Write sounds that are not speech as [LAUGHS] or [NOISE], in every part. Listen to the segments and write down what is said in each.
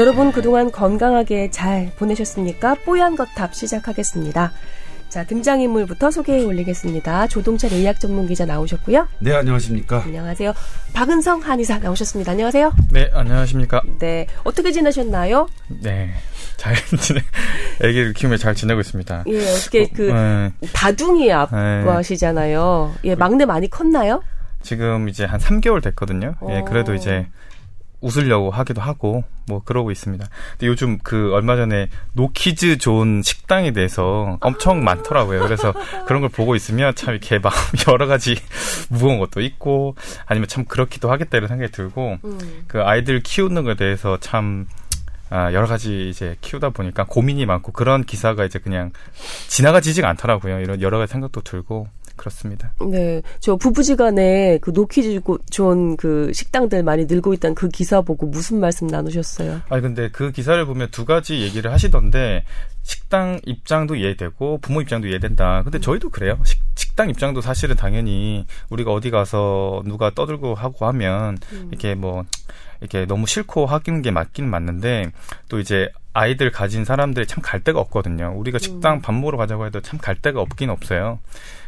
여러분 그동안 건강하게 잘 보내셨습니까? 뽀얀 거탑 시작하겠습니다. 자, 등장인물부터 소개해 올리겠습니다. 조동찬 의학 전문 기자 나오셨고요. 네, 안녕하십니까. 안녕하세요. 박은성 한의사 나오셨습니다. 안녕하세요. 네, 안녕하십니까. 네, 어떻게 지내셨나요? 네, 잘 지내, 아기를 키우며 잘 지내고 있습니다. 예, 어떻게 그 네. 다둥이 아빠시잖아요. 예, 막내 많이 컸나요? 지금 이제 한 3개월 됐거든요. 예, 그래도 이제 웃으려고 하기도 하고 뭐 그러고 있습니다. 근데 요즘 그 얼마 전에 노키즈존 식당에 대해서 엄청 많더라고요. 그래서 그런 걸 보고 있으면 참 이렇게 막 [LAUGHS] 여러 가지 무거운 것도 있고 아니면 참 그렇기도 하겠다 이런 생각이 들고 음. 그 아이들 키우는 것에 대해서 참 아, 여러 가지 이제 키우다 보니까 고민이 많고 그런 기사가 이제 그냥 지나가지지가 않더라고요. 이런 여러 가지 생각도 들고 그렇습니다. 네. 저 부부지간에 그 노키즈 좋은 그 식당들 많이 늘고 있다는 그 기사 보고 무슨 말씀 나누셨어요? 아니, 근데 그 기사를 보면 두 가지 얘기를 하시던데, 식당 입장도 이해되고 부모 입장도 이해된다. 근데 저희도 그래요. 식, 식당 입장도 사실은 당연히 우리가 어디 가서 누가 떠들고 하고 하면 음. 이렇게 뭐 이렇게 너무 싫고 하는 게 맞긴 맞는데 또 이제 아이들 가진 사람들이 참 갈 데가 없거든요. 우리가 식당 음. 밥 먹으러 가자고 해도 참 갈 데가 없긴 없어요.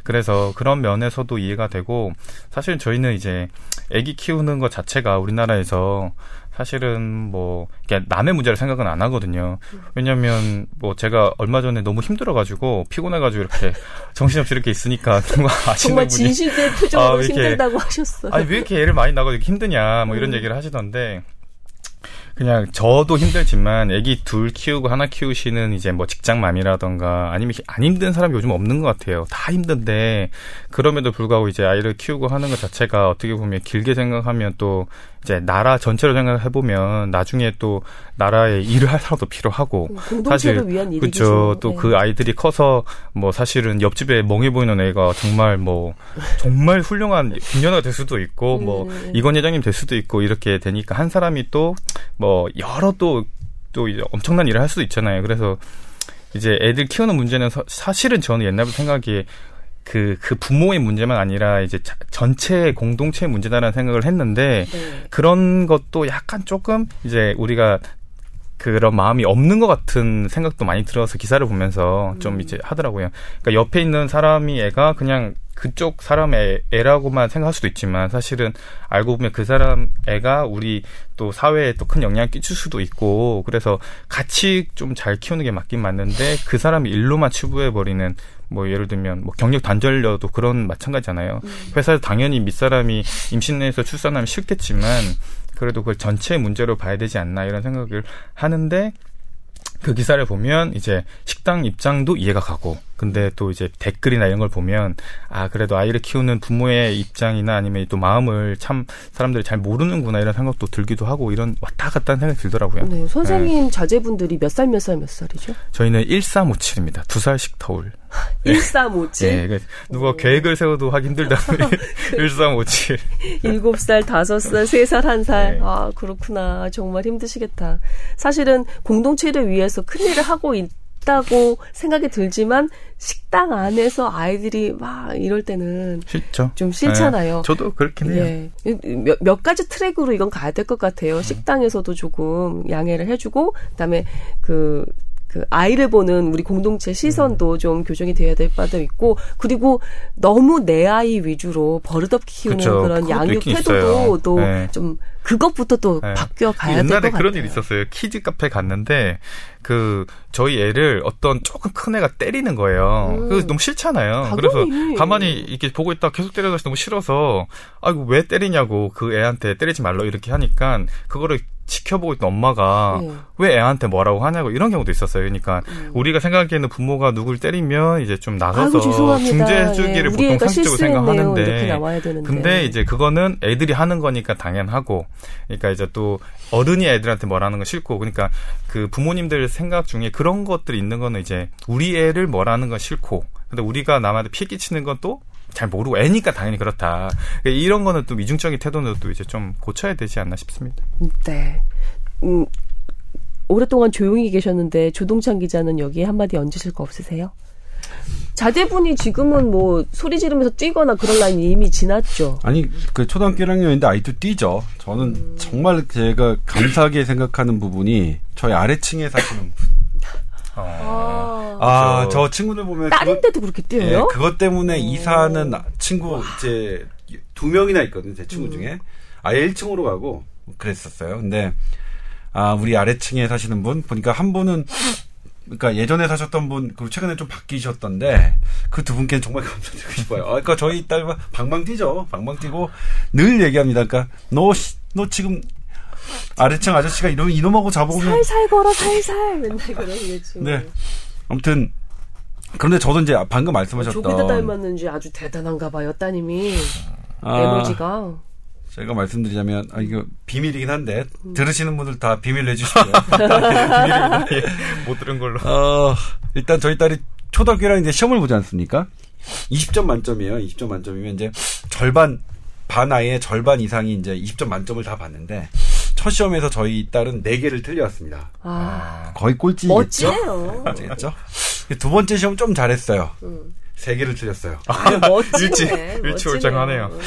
그래서 그런 면에서도 이해가 되고 사실 저희는 이제 아기 키우는 것 자체가 우리나라에서 사실은 뭐 남의 문제를 생각은 안 하거든요. 왜냐하면 뭐 제가 얼마 전에 너무 힘들어가지고 피곤해가지고 이렇게 [LAUGHS] 정신없이 이렇게 있으니까 누가 아시는 정말 진실된 표정으로 아, 힘들다고 하셨어요. 아니 왜 이렇게 애를 많이 낳아서 힘드냐 뭐 이런 음. 얘기를 하시던데 그냥 저도 힘들지만 애기 둘 키우고 하나 키우시는 이제 뭐 직장맘이라던가 아니면 안 힘든 사람이 요즘 없는 것 같아요. 다 힘든데 그럼에도 불구하고 이제 아이를 키우고 하는 것 자체가 어떻게 보면 길게 생각하면 또 이제 나라 전체로 생각해 보면 나중에 또 나라에 일을 할 사람도 필요하고 음, 사실 그렇죠. 또그 네. 아이들이 커서 뭐 사실은 옆집에 멍해 보이는 애가 정말 뭐 정말 훌륭한 김연아가 될 수도 있고 음. 뭐 이건 회장님 될 수도 있고 이렇게 되니까 한 사람이 또 뭐 여러 또또 또 이제 엄청난 일을 할 수도 있잖아요. 그래서 이제 애들 키우는 문제는 사, 사실은 저는 옛날부터 생각이 그, 그 부모의 문제만 아니라 이제 자, 전체 공동체의 문제다라는 생각을 했는데 네. 그런 것도 약간 조금 이제 우리가 그런 마음이 없는 것 같은 생각도 많이 들어서 기사를 보면서 좀 음. 이제 하더라고요. 그러니까 옆에 있는 사람이 애가 그냥 그쪽 사람의 애라고만 생각할 수도 있지만 사실은 알고 보면 그 사람 애가 우리 또 사회에 또 큰 영향을 끼칠 수도 있고 그래서 같이 좀 잘 키우는 게 맞긴 맞는데 그 사람이 일로만 치부해 버리는 뭐 예를 들면 뭐 경력 단절녀도 그런 마찬가지잖아요. 음. 회사에서 당연히 밑사람이 임신해서 출산하면 싫겠지만 그래도 그걸 전체 문제로 봐야 되지 않나 이런 생각을 하는데 그 기사를 보면 이제 식당 입장도 이해가 가고 근데 또 이제 댓글이나 이런 걸 보면 아 그래도 아이를 키우는 부모의 입장이나 아니면 또 마음을 참 사람들이 잘 모르는구나 이런 생각도 들기도 하고 이런 왔다 갔다 하는 생각이 들더라고요. 네, 선생님 네. 자제분들이 몇 살 몇 살 몇 살이죠? 저희는 1357입니다. 두 살씩 터울. 1357. [LAUGHS] 네, 네 누가 오. 계획을 세워도 하기 힘들다. 1357. 7살, 5살, 3살, 1살. 네. 아, 그렇구나. 정말 힘드시겠다. 사실은 공동체를 위해서 큰일을 하고 있 있다고 생각이 들지만 식당 안에서 아이들이 막 이럴 때는 싫죠. 좀 싫잖아요. 네, 저도 그렇긴 해요. 예. 몇, 몇 가지 트랙으로 이건 가야 될 것 같아요. 음. 식당에서도 조금 양해를 해주고 그다음에 그 그 아이를 보는 우리 공동체 시선도 음. 좀 교정이 돼야 될 바도 있고 그리고 너무 내 아이 위주로 버릇없이 키우는 그쵸, 그런 양육 태도도 또좀 네. 그것부터 또 네. 바뀌어 가야 될 것 같아요. 옛날에 그런 일 있었어요. 키즈 카페 갔는데 그 저희 애를 어떤 조금 큰 애가 때리는 거예요. 음. 그래서 너무 싫잖아요. 당연히. 그래서 가만히 이렇게 보고 있다 계속 때려서 너무 싫어서 아이고 왜 때리냐고 그 애한테 때리지 말라 이렇게 하니까 그거를 지켜보고 있던 엄마가 네. 왜 애한테 뭐라고 하냐고 이런 경우도 있었어요. 그러니까 음. 우리가 생각하기에는 부모가 누굴 때리면 이제 좀 나가서 중재해주기를 예. 보통 상식적으로 생각하는데 근데 이제 그거는 애들이 하는 거니까 당연하고 그러니까 이제 또 어른이 애들한테 뭐라는 건 싫고 그러니까 그 부모님들 생각 중에 그런 것들이 있는 거는 이제 우리 애를 뭐라는 건 싫고 근데 우리가 남한테 피 끼치는 건 또 잘 모르고 애니까 당연히 그렇다. 그러니까 이런 거는 또 이중적인 태도는 또 이제 좀 고쳐야 되지 않나 싶습니다. 네. 음, 오랫동안 조용히 계셨는데 조동찬 기자는 여기에 한마디 얹으실 거 없으세요? 자제분이 지금은 뭐 소리 지르면서 뛰거나 그런 라인이 이미 지났죠. 아니 그 초등학교 1학년인데 아이도 뛰죠. 저는 음. 정말 제가 감사하게 생각하는 부분이 저희 아래층에 사시는 분. 아, 아, 저 친구들 보면 딸인데도 그것, 그렇게 뛰어요? 네, 그것 때문에 오. 이사하는 친구 와. 이제 두 명이나 있거든요. 제 친구 음. 중에 아예 1층으로 가고 그랬었어요. 근데 아 우리 아래층에 사시는 분 보니까 한 분은 그러니까 예전에 사셨던 분, 그리고 최근에 좀 바뀌셨던데, 그 두 분께는 정말 [LAUGHS] 감사드리고 싶어요. 아, 그러니까 저희 딸 방방 뛰죠. 방방 뛰고, 늘 얘기합니다. 그러니까, 너, 너 지금, 아래층 아저씨가 이놈, 이놈하고 잡아오면. 살살 걸어, 살살. 맨날 그러겠지. 네. 아무튼, 그런데 저도 이제 방금 말씀하셨던. 조기드 닮았는지 아주 대단한가 봐요, 따님이. 아, 에너지가. 제가 말씀드리자면 아 이거 비밀이긴 한데 음. 들으시는 분들 다 비밀 내주시고요. [LAUGHS] [LAUGHS] 못 들은 걸로. 어, 일단 저희 딸이 초등학교랑 이제 시험을 보지 않습니까? 20점 만점이에요. 20점 만점이면 이제 절반 반 아이의 절반 이상이 이제 20점 만점을 다 봤는데 첫 시험에서 저희 딸은 4개를 틀려왔습니다. 아, 거의 꼴찌겠죠? 멋지네요. 멋지겠죠? 두 번째 시험 좀 잘했어요. 음. 세 개를 틀렸어요. 아, 일치, 일치월장하네요.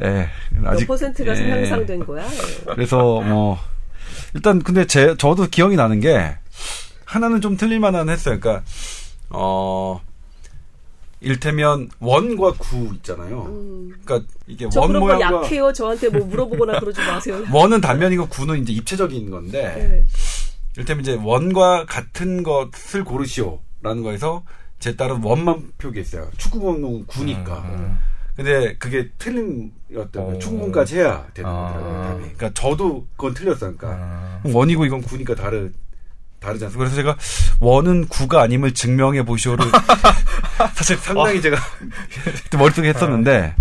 네, 아직 퍼센트가 예. 향상된 거야. 그래서 뭐 일단 근데 제 저도 기억이 나는 게 하나는 좀 틀릴 만한 했어요. 그러니까 어 일테면 원과 구 있잖아요. 음. 그러니까 이게 원 모양과 약해요. 저한테 뭐 물어보거나 그러지 마세요. [LAUGHS] 원은 단면이고 구는 이제 입체적인 건데. 네. 일테면 이제 원과 같은 것을 고르시오라는 거에서 제 딸은 원만 표기했어요. 축구공은 구니까. 음, 음. 근데 그게 틀린었던 거 축구공까지 해야 되는 아. 거더라고요, 답이. 그러니까 저도 그건 틀렸어요. 그러니까 아. 원이고 이건 구니까 다르 다르지 않습니까? 그래서 제가 원은 구가 아님을 증명해 보시오를 [LAUGHS] 사실 상당히 어. 제가 머릿속에 했었는데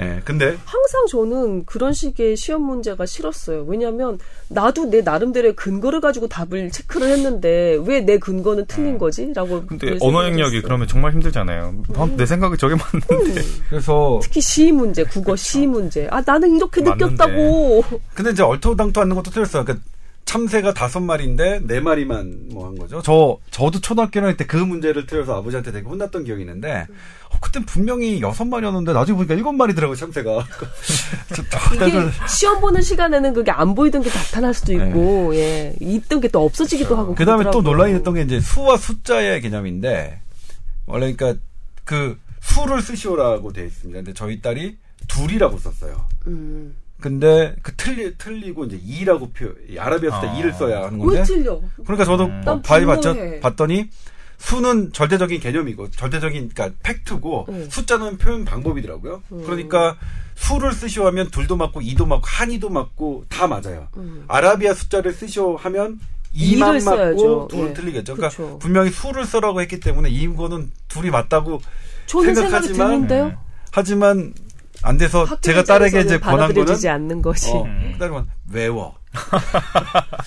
예, 근데 항상 저는 그런 식의 시험 문제가 싫었어요. 왜냐하면 나도 내 나름대로의 근거를 가지고 답을 체크를 했는데 왜 내 근거는 틀린 음. 거지?라고. 근데 언어 영역이 그러면 정말 힘들잖아요. 음. 내 생각이 저게 맞는데. 음. 그래서 특히 시 문제, 국어 그렇죠. 시 문제. 아 나는 이렇게 맞는데. 느꼈다고. 근데 이제 얼토당토 않는 것도 틀렸어요. 그러니까 참새가 다섯 마리인데 네 마리만 뭐 한 거죠. 저 저도 초등학교 다닐 때그 문제를 틀려서 아버지한테 되게 혼났던 기억이 있는데 어, 그땐 분명히 여섯 마리였는데 나중에 보니까 일곱 마리더라고 참새가. [LAUGHS] 이게 시험 보는 시간에는 그게 안 보이던 게 나타날 수도 네. 있고 네. 예 있던 게 또 없어지기도 그렇죠. 하고. 그다음에 또 논란이 됐던 게 이제 수와 숫자의 개념인데 원래 그러니까 그 수를 쓰시오라고 돼 있습니다. 근데 저희 딸이 둘이라고 썼어요. 음. 근데 그 틀리 틀리고 이제 이라고 표 아라비아 숫자 아. 2를 써야 하는 건데. 왜 틀려? 그러니까 저도 음. 뭐 바이 봤죠. 봤더니 수는 절대적인 개념이고 절대적인 그러니까 팩트고 음. 숫자는 표현 방법이더라고요. 음. 그러니까 수를 쓰시오 하면 둘도 맞고 이도 맞고 한이도 맞고 다 맞아요. 음. 아라비아 숫자를 쓰시오 하면 이만 맞고 둘은 네. 틀리겠죠. 그러니까 그쵸. 분명히 수를 써라고 했기 때문에 이거는 둘이 맞다고 생각하지만 하지만 안 돼서 제가 딸에게 이제 권한 거는 않는 것이. 어, 딸은 외워.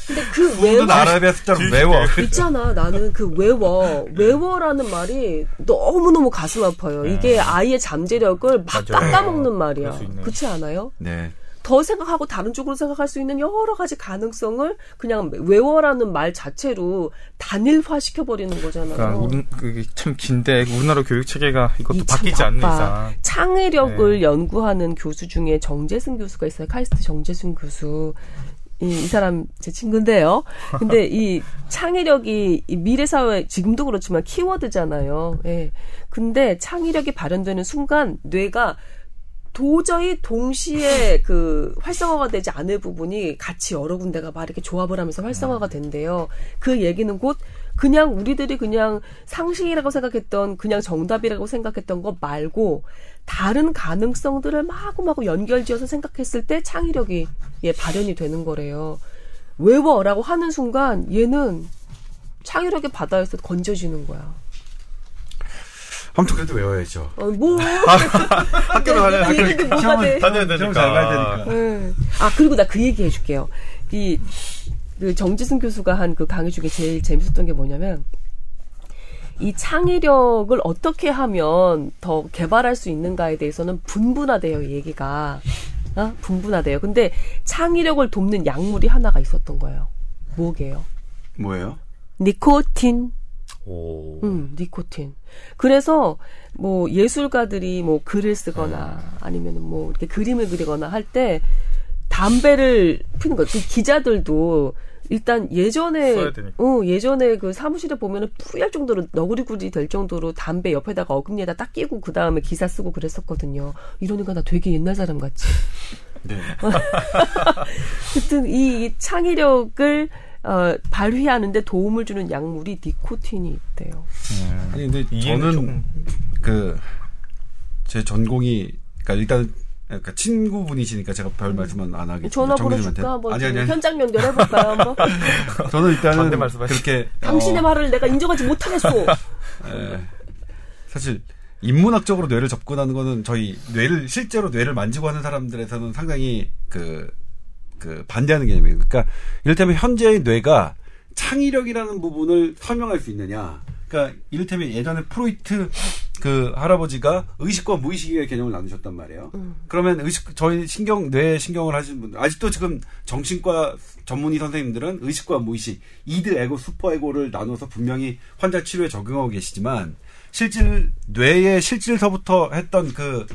근데 그 [LAUGHS] 외워 아라비아 숫자를 외워. 있잖아. 나는 그 외워 외워라는 말이 너무 너무 가슴 아파요. 이게 아이의 잠재력을 막 깎아먹는 말이야. 그렇지 않아요? 네. 더 생각하고 다른 쪽으로 생각할 수 있는 여러 가지 가능성을 그냥 외워라는 말 자체로 단일화 시켜버리는 거잖아요. 그러니까 우리, 그게 참 긴데 우리나라 교육 체계가 이것도 바뀌지 않는 이상 창의력을 네. 연구하는 교수 중에 정재승 교수가 있어요. 카이스트 정재승 교수. 이, 이 사람 제 친구인데요. 근데 이 창의력이 이 미래 사회 지금도 그렇지만 키워드잖아요. 예. 근데 창의력이 발현되는 순간 뇌가 도저히 동시에 [LAUGHS] 그 활성화가 되지 않을 부분이 같이 여러 군데가 막 이렇게 조합을 하면서 활성화가 된대요. 그 얘기는 곧 그냥 우리들이 그냥 상식이라고 생각했던 그냥 정답이라고 생각했던 것 말고 다른 가능성들을 마구마구 연결지어서 생각했을 때 창의력이 예 발현이 되는 거래요. 외워라고 하는 순간 얘는 창의력의 바다에서 건져지는 거야. 그래도 외워야죠. 어, 뭐. [LAUGHS] 학교로 가야 학교 뭐가 돼. 다녀야 되니까. 잘 가야 되니까. 네. 아, 그리고 나 그 얘기 해줄게요. 이, 그 정지승 교수가 한 그 강의 중에 제일 재밌었던 게 뭐냐면, 이 창의력을 어떻게 하면 더 개발할 수 있는가에 대해서는 분분하대요, 이 얘기가. 어? 분분하대요. 근데 창의력을 돕는 약물이 하나가 있었던 거예요. 뭐게요? 뭐예요? 니코틴. 오. 음, 니코틴. 그래서 뭐 예술가들이 뭐 글을 쓰거나 아니면 뭐 이렇게 그림을 그리거나 할 때 담배를 피는 거. 그 기자들도 일단 예전에 어 예전에 그 사무실에 보면은 뿌얄 정도로 너구리구리 될 정도로 담배 옆에다가 어금니에다 딱 끼고 그 다음에 기사 쓰고 그랬었거든요. 이러니까 나 되게 옛날 사람 같지. 네. [LAUGHS] 하여튼 이, 이 창의력을 어, 발휘하는데 도움을 주는 약물이 니코틴이 있대요. 음. 아니 근데 저는 그제 전공이 그러니까 일단 그러니까 친구분이시니까 제가 별 음. 말씀은 안 하겠습니다. 전화번호 줄까? 한번 아니, 아니, 아니. 현장 연결해볼까요? 한번? [LAUGHS] 저는 일단은 그렇게 당신의 어... 말을 내가 인정하지 못하겠소. 예. [LAUGHS] 사실 인문학적으로 뇌를 접근하는 거는 저희 뇌를 실제로 뇌를 만지고 하는 사람들에서는 상당히 그, 그 반대하는 개념이에요. 그러니까 이를테면 현재의 뇌가 창의력이라는 부분을 설명할 수 있느냐. 그러니까 이를테면 예전에 프로이트 그 할아버지가 의식과 무의식의 개념을 나누셨단 말이에요. 음. 그러면 의식 저희 신경 뇌 신경을 하시는 분들 아직도 지금 정신과 전문의 선생님들은 의식과 무의식, 이드 에고, 슈퍼 에고를 나눠서 분명히 환자 치료에 적용하고 계시지만 실질 뇌의 실질서부터 했던 그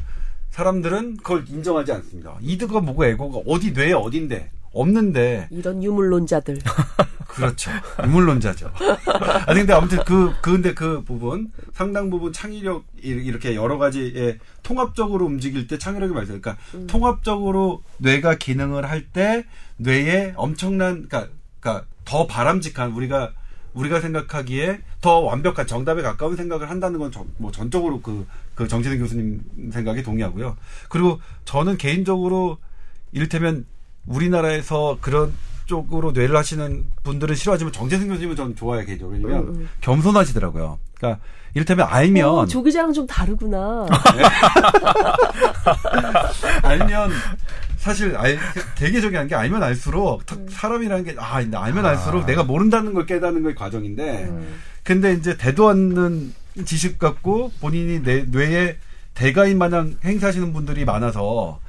사람들은 그걸 인정하지 않습니다. 이드가 뭐고 에고가 어디 뇌에 어딘데 없는데 이런 유물론자들 [LAUGHS] 그렇죠 유물론자죠. [LAUGHS] 아니 근데 아무튼 그 근데 그 부분 상당 부분 창의력 이렇게 여러 가지의 통합적으로 움직일 때 창의력이 발생. 그러니까 음. 통합적으로 뇌가 기능을 할 때 뇌에 엄청난 그러니까, 그러니까 더 바람직한 우리가 우리가 생각하기에 더 완벽한 정답에 가까운 생각을 한다는 건 뭐 전적으로 그, 그 정재생 교수님 생각에 동의하고요. 그리고 저는 개인적으로 이를테면 우리나라에서 그런 쪽으로 뇌를 하시는 분들은 싫어하지만 정재승 교수님은 저는 좋아해요 개인적으로 왜냐면 음, 음. 겸손하시더라고요. 그러니까 이를테면 알면 어, 조기자랑 좀 다르구나. [LAUGHS] 알면 사실 알, 되게 저기 한게 알면 알수록 음. 사람이라는 게 아, 알면 알수록 아. 내가 모른다는 걸 깨닫는 걸 과정인데 음. 근데 이제 대도 않는 지식 갖고 본인이 내 뇌에 대가인 마냥 행사하시는 분들이 많아서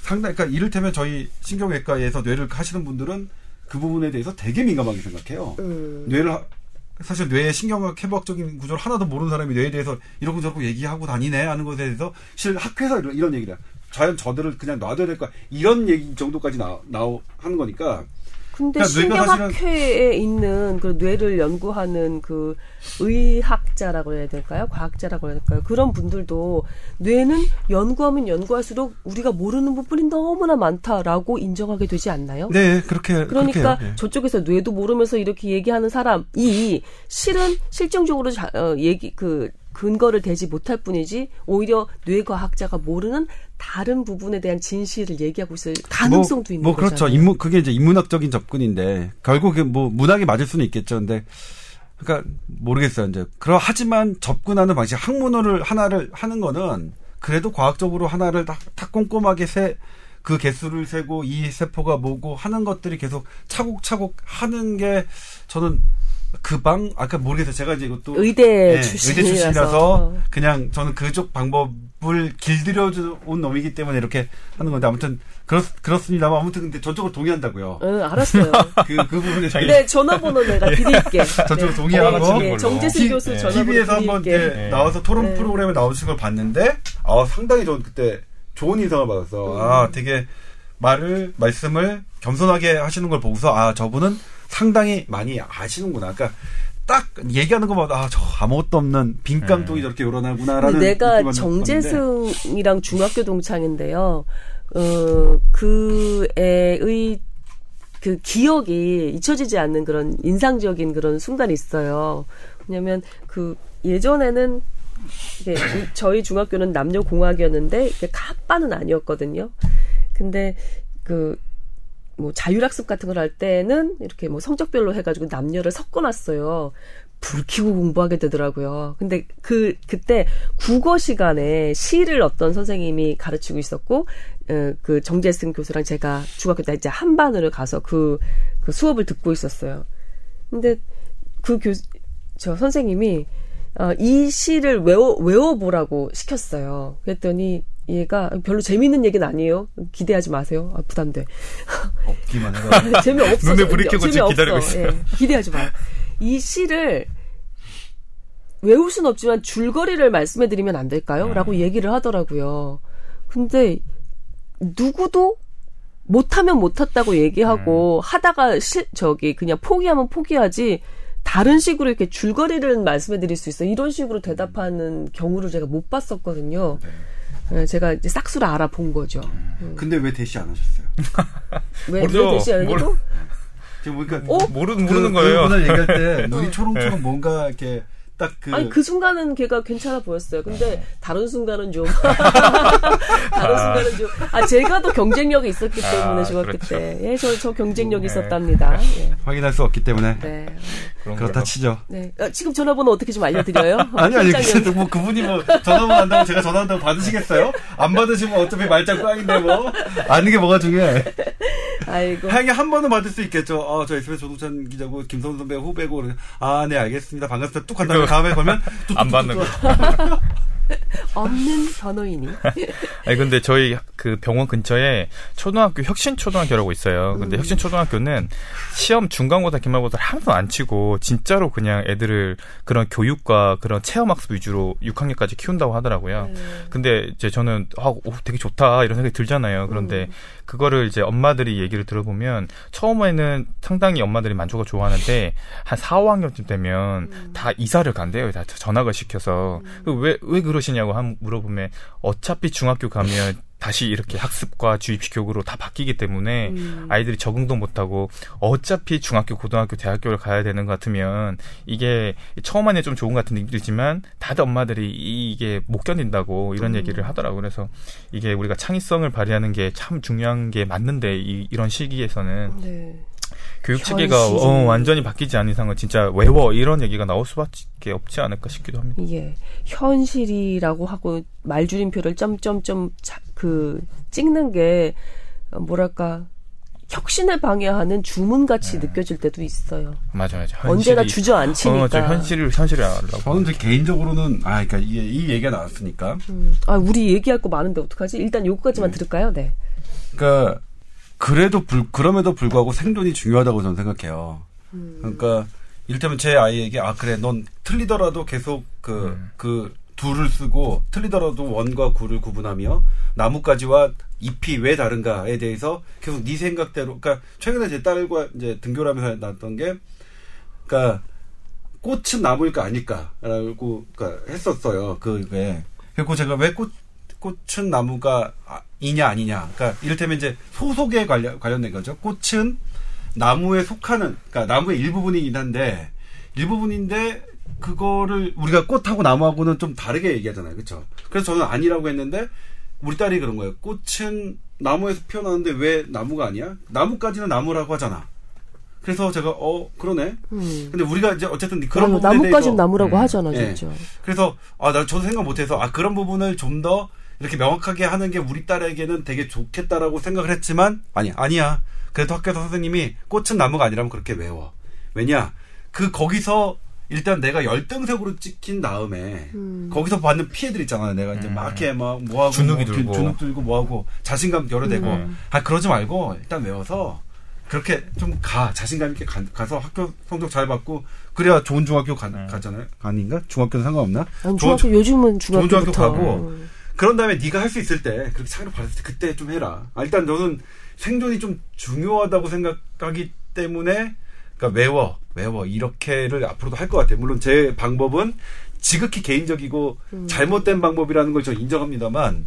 상당 그러니까 이를테면 저희 신경외과에서 뇌를 하시는 분들은 그 부분에 대해서 되게 민감하게 생각해요. 음. 뇌를 사실 뇌의 신경학 해부학적인 구조를 하나도 모르는 사람이 뇌에 대해서 이러고 저러고 얘기하고 다니네 하는 것에 대해서 실 학회에서 이런, 이런 얘기를 자연 저들을 그냥 놔둬야 될 거야 이런 얘기 정도까지 나, 나오 하는 거니까 근데 그러니까 신경학회에 있는 그 뇌를 연구하는 그 의학자라고 해야 될까요? 과학자라고 해야 될까요? 그런 분들도 뇌는 연구하면 연구할수록 우리가 모르는 부분이 너무나 많다라고 인정하게 되지 않나요? 네, 그렇게 그러니까 그렇게 네. 저쪽에서 뇌도 모르면서 이렇게 얘기하는 사람이 실은 실정적으로 자, 어, 얘기 그 근거를 대지 못할 뿐이지 오히려 뇌과학자가 모르는 다른 부분에 대한 진실을 얘기하고 있을 가능성도 뭐, 있는 뭐 그렇죠. 거잖아요. 인문 그게 이제 인문학적인 접근인데 결국 뭐 문학이 맞을 수는 있겠죠. 근데 그러니까 모르겠어요. 이제 그러 하지만 접근하는 방식 학문어를 하나를 하는 거는 그래도 과학적으로 하나를 딱, 딱 꼼꼼하게 세 그 개수를 세고 이 세포가 뭐고 하는 것들이 계속 차곡차곡 하는 게 저는 그 방 아까 모르겠어요. 제가 이제 이것도 의대 네, 출신이라서. 의대 출신이라서 그냥 저는 그쪽 방법을 길들여 온 놈이기 때문에 이렇게 하는 건데 아무튼 그렇 그렇습니다만 아무튼 근데 저쪽으로 동의한다고요. 응, 알았어요. [LAUGHS] 그, 그 부분에 자기 네, 전화번호 내가 네. 드릴게. [LAUGHS] 저쪽으로 네. 동의하고 네, 정재승 교수 네. 전화번호 TV에서 한번 네. 나와서 토론 네. 프로그램에 나오신 걸 봤는데 아 상당히 저는 그때 좋은 인상을 받았어. 음. 아 되게 말을 말씀을 겸손하게 하시는 걸 보고서 아 저분은 상당히 많이 아시는구나. 그러니까 딱 얘기하는 것마다 아, 저 아무것도 없는 빈깡통이 네. 저렇게 요란하구나라는 내가 정재승이랑 중학교 동창인데요. 어, 그 애의 그 기억이 잊혀지지 않는 그런 인상적인 그런 순간이 있어요. 왜냐면 그 예전에는 저희 중학교는 남녀 공학이었는데 이게 카빠는 아니었거든요. 근데 그 뭐 자율학습 같은 걸 할 때는 이렇게 뭐 성적별로 해가지고 남녀를 섞어놨어요. 불 켜고 공부하게 되더라고요. 근데 그 그때 국어 시간에 시를 어떤 선생님이 가르치고 있었고 어, 그 정재승 교수랑 제가 중학교 때 이제 한 반으로 가서 그, 그 수업을 듣고 있었어요. 근데 그 교수 저 선생님이 어, 이 시를 외워 외워보라고 시켰어요. 그랬더니 얘가 별로 재밌는 얘기는 아니에요. 기대하지 마세요. 아, 부담돼. [LAUGHS] 없기만 해라. [LAUGHS] 재미없어. 눈에 불이 켜고 지금 기다리고 있어요. 예, 기대하지 마. 이 시를 외울 수는 없지만 줄거리를 말씀해 드리면 안 될까요? 음. 라고 얘기를 하더라고요. 근데 누구도 못하면 못했다고 얘기하고 음. 하다가 실 저기 그냥 포기하면 포기하지 다른 식으로 이렇게 줄거리를 말씀해 드릴 수 있어요. 이런 식으로 대답하는 경우를 제가 못 봤었거든요. 네, 제가 이제 싹수를 알아본 거죠. 음. 근데 왜 대시 안 하셨어요? [LAUGHS] 왜, 모르죠. 왜 대시 안 모르- 해도? 지금 보니까 어? 모르는 모르는 거예요. 오늘 얘기할 때 눈이 [LAUGHS] 초롱초롱 뭔가 이렇게 딱 그. 아니 그 순간은 걔가 괜찮아 보였어요. 근데 네. 다른 순간은 좀 [LAUGHS] 다른 순간은 좀 아 제가 더 경쟁력이 있었기 때문에 아, 중학교 그렇죠. 때 예 저 저 경쟁력이 네. 있었답니다. 예. 확인할 수 없기 때문에 네. 그렇다. 치죠. 네. 어, 지금 전화번호 어떻게 좀 알려드려요? [LAUGHS] 아니 아니. 근데 뭐 그분이 뭐 전화만 한다고 제가 전화한다고 받으시겠어요? 안 받으시면 어차피 말짱 꽝인데 뭐 아는 게 뭐가 중요해. 아이고. 하영이 한 번은 받을 수 있겠죠. 아, 저 SBS 조동찬 기자고 김선우 선배 후배고 아, 네 알겠습니다. 반갑습니다. 뚝 한 다음 에 다음에 걸면 뚝, 안 뚝, 받는 뚝, 거. [LAUGHS] 뚝. [LAUGHS] 없는 변호인이. [LAUGHS] 아니 근데 저희 그 병원 근처에 초등학교 혁신 초등학교라고 있어요. 근데 음. 혁신 초등학교는 시험 중간고사 기말고사를 하나도 안 치고 진짜로 그냥 애들을 그런 교육과 그런 체험 학습 위주로 6학년까지 키운다고 하더라고요. 네. 근데 이제 저는 아, 오, 되게 좋다 이런 생각이 들잖아요. 그런데 음. 그거를 이제 엄마들이 얘기를 들어보면 처음에는 상당히 엄마들이 만족을 좋아하는데 한 4, 5학년쯤 되면 음. 다 이사를 간대요. 다 전학을 시켜서 왜 왜 그 러시냐고 한 물어보면 어차피 중학교 가면 [LAUGHS] 다시 이렇게 학습과 주입식 교육으로 다 바뀌기 때문에 음. 아이들이 적응도 못하고 어차피 중학교, 고등학교, 대학교를 가야 되는 것 같으면 이게 처음 하면 좀 좋은 것 같은 느낌이지만 다들 엄마들이 이게 못 견딘다고 이런 얘기를 하더라고요. 그래서 이게 우리가 창의성을 발휘하는 게 참 중요한 게 맞는데 이, 이런 시기에서는 네. 교육 체계가. 어, 완전히 바뀌지 않은 이상은 진짜 외워 이런 얘기가 나올 수밖에 없지 않을까 싶기도 합니다. 예. 현실이라고 하고 말줄임표를 점점점 자- 그 찍는 게 어, 뭐랄까 혁신을 방해하는 주문같이 느껴질 때도 있어요. 맞아, 맞아. 언제나 네. 주저앉히니까. 어, 저 현실을 현실을 알라고. 저는 이제 개인적으로는 아, 그러니까 이, 이 얘기가 나왔으니까. 음. 아, 우리 얘기할 거 많은데 어떡하지? 일단 요거까지만 들을까요? 네. 그러니까 그래도 불 그럼에도 불구하고 생존이 중요하다고 저는 생각해요. 그러니까 이를테면 제 아이에게 아 그래 넌 틀리더라도 계속 그그 둘을 쓰고 틀리더라도 원과 구를 구분하며 나뭇가지와 잎이 왜 다른가에 대해서 계속 네 생각대로 그러니까 최근에 제 딸과 이제 등교를 하면서 나왔던 게 그러니까 꽃은 나무일까 아닐까라고 그러니까 했었어요. 그게 그리고 제가 왜 꽃 꽃은 나무가 아- 이냐 아니냐. 그러니까 이를테면 이제 소속에 관련 관련된 거죠. 꽃은 나무에 속하는 그러니까 나무의 일부분이긴 한데 일부분인데 그거를 우리가 꽃하고 나무하고는 좀 다르게 얘기하잖아요. 그렇죠? 그래서 저는 아니라고 했는데 우리 딸이 그런 거예요. 꽃은 나무에서 피어나는데 왜 나무가 아니야? 나무까지는 나무라고 하잖아. 그래서 제가 어 그러네. 음. 근데 우리가 이제 어쨌든 그런 대해서 나무라고 음. 하잖아, 예. 진짜. 그래서 아나 저도 생각 못해서 아 그런 부분을 좀 더 이렇게 명확하게 하는 게 우리 딸에게는 되게 좋겠다라고 생각을 했지만 아니 아니야. 그래도 학교에서 선생님이 꽃은 나무가 아니라면 그렇게 외워. 왜냐? 그 거기서 일단 내가 열등색으로 찍힌 다음에 음. 거기서 받는 피해들 있잖아요 내가 이제 막 이렇게 막 뭐하고 주눅이 뭐 들고. 주눅 들고 뭐하고 자신감 열어대고. 음. 아 그러지 말고 일단 외워서 그렇게 좀 가. 자신감 있게 가, 서 학교 성적 잘 받고 그래야 좋은 중학교 가, 가잖아요. 아닌가? 중학교는 상관없나? 아니, 좋은 중학교, 요즘은 좋은 중학교부터. 중학교 가고 음. 그런 다음에 네가 할 수 있을 때 그렇게 상을 받았을 때 그때 좀 해라. 아, 일단 너는 생존이 좀 중요하다고 생각하기 때문에 그러니까 외워 외워 이렇게를 앞으로도 할 것 같아요. 물론 제 방법은 지극히 개인적이고 잘못된 방법이라는 걸 저 인정합니다만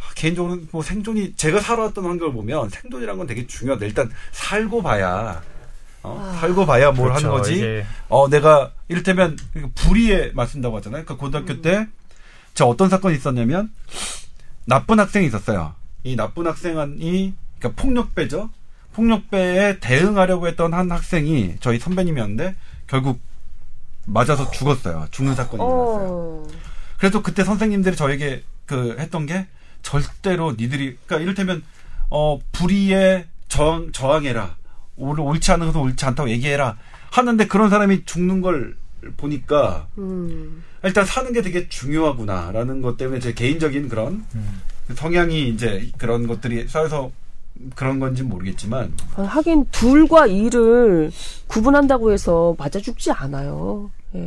아, 개인적으로 뭐 생존이 제가 살아왔던 환경을 보면 생존이라는 건 되게 중요하다. 일단 살고 봐야 어, 살고 봐야 뭘 그렇죠. 하는 거지. 이게 어, 내가, 이를테면, 불의에 맞춘다고 하잖아요. 그러니까 고등학교 때, 저 어떤 사건이 있었냐면, 나쁜 학생이 있었어요. 이 나쁜 학생이, 그러니까 폭력배죠. 폭력배에 대응하려고 했던 한 학생이 저희 선배님이었는데, 결국 맞아서 죽었어요. 죽는 사건이 일어났어요. 어. 그래서 그때 선생님들이 저에게 그 했던 게 절대로 니들이 그러니까 이를테면 어 불의에 저항 저항해라 옳, 옳지 않은 것은 옳지 않다고 얘기해라 하는데 그런 사람이 죽는 걸 보니까 음. 일단 사는 게 되게 중요하구나라는 것 때문에 제 개인적인 그런 성향이 이제 그런 것들이 쌓여서 그런 건지 는 모르겠지만 아, 하긴 둘과 일을 구분한다고 해서 맞아 죽지 않아요. 예.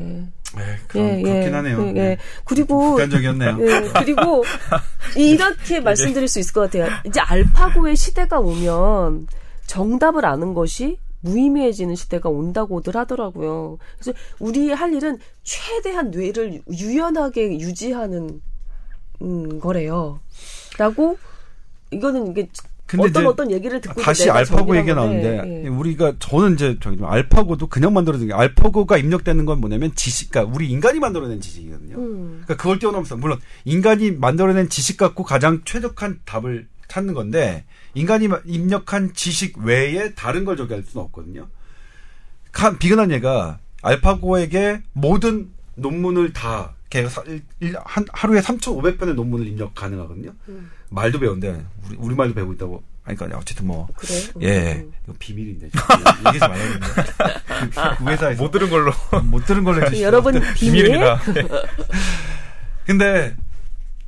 네, 그럼, 예, 그렇긴 예, 하네요. 예, 예. 그리고 극단적이었네요. 예, 그리고 [LAUGHS] 이렇게 말씀드릴 수 있을 것 같아요. 이제 알파고의 시대가 오면 정답을 아는 것이 무의미해지는 시대가 온다고들 하더라고요. 그래서 우리 할 일은 최대한 뇌를 유연하게 유지하는 음, 거래요. 라고 이거는 이게 어떤 어떤 얘기를 듣고 다시 알파고 얘기가 나오는데 예. 우리가 저는 이제 저기 알파고도 그냥 만들어진 게 알파고가 입력되는 건 뭐냐면 지식, 그러니까 우리 인간이 만들어낸 지식이거든요. 음. 그러니까 그걸 뛰어넘어서 물론 인간이 만들어낸 지식 갖고 가장 최적한 답을 찾는 건데 인간이 입력한 지식 외에 다른 걸 저기할 수는 없거든요. 비근한 얘가 알파고에게 모든 논문을 다 걔가 한 하루에 3,500편의 논문을 입력 가능하거든요. 음. 말도 배운데 우리, 우리 말도 배우고 있다고. 아니, 그러니까 어쨌든 뭐. 그래? 예. 음. 이거 비밀인데. 얘기하지 말아야겠네. 그, 그 회사에서. 못 들은 걸로. 못 들은 걸로 해주시죠. 여러분, 비밀입니다. 근데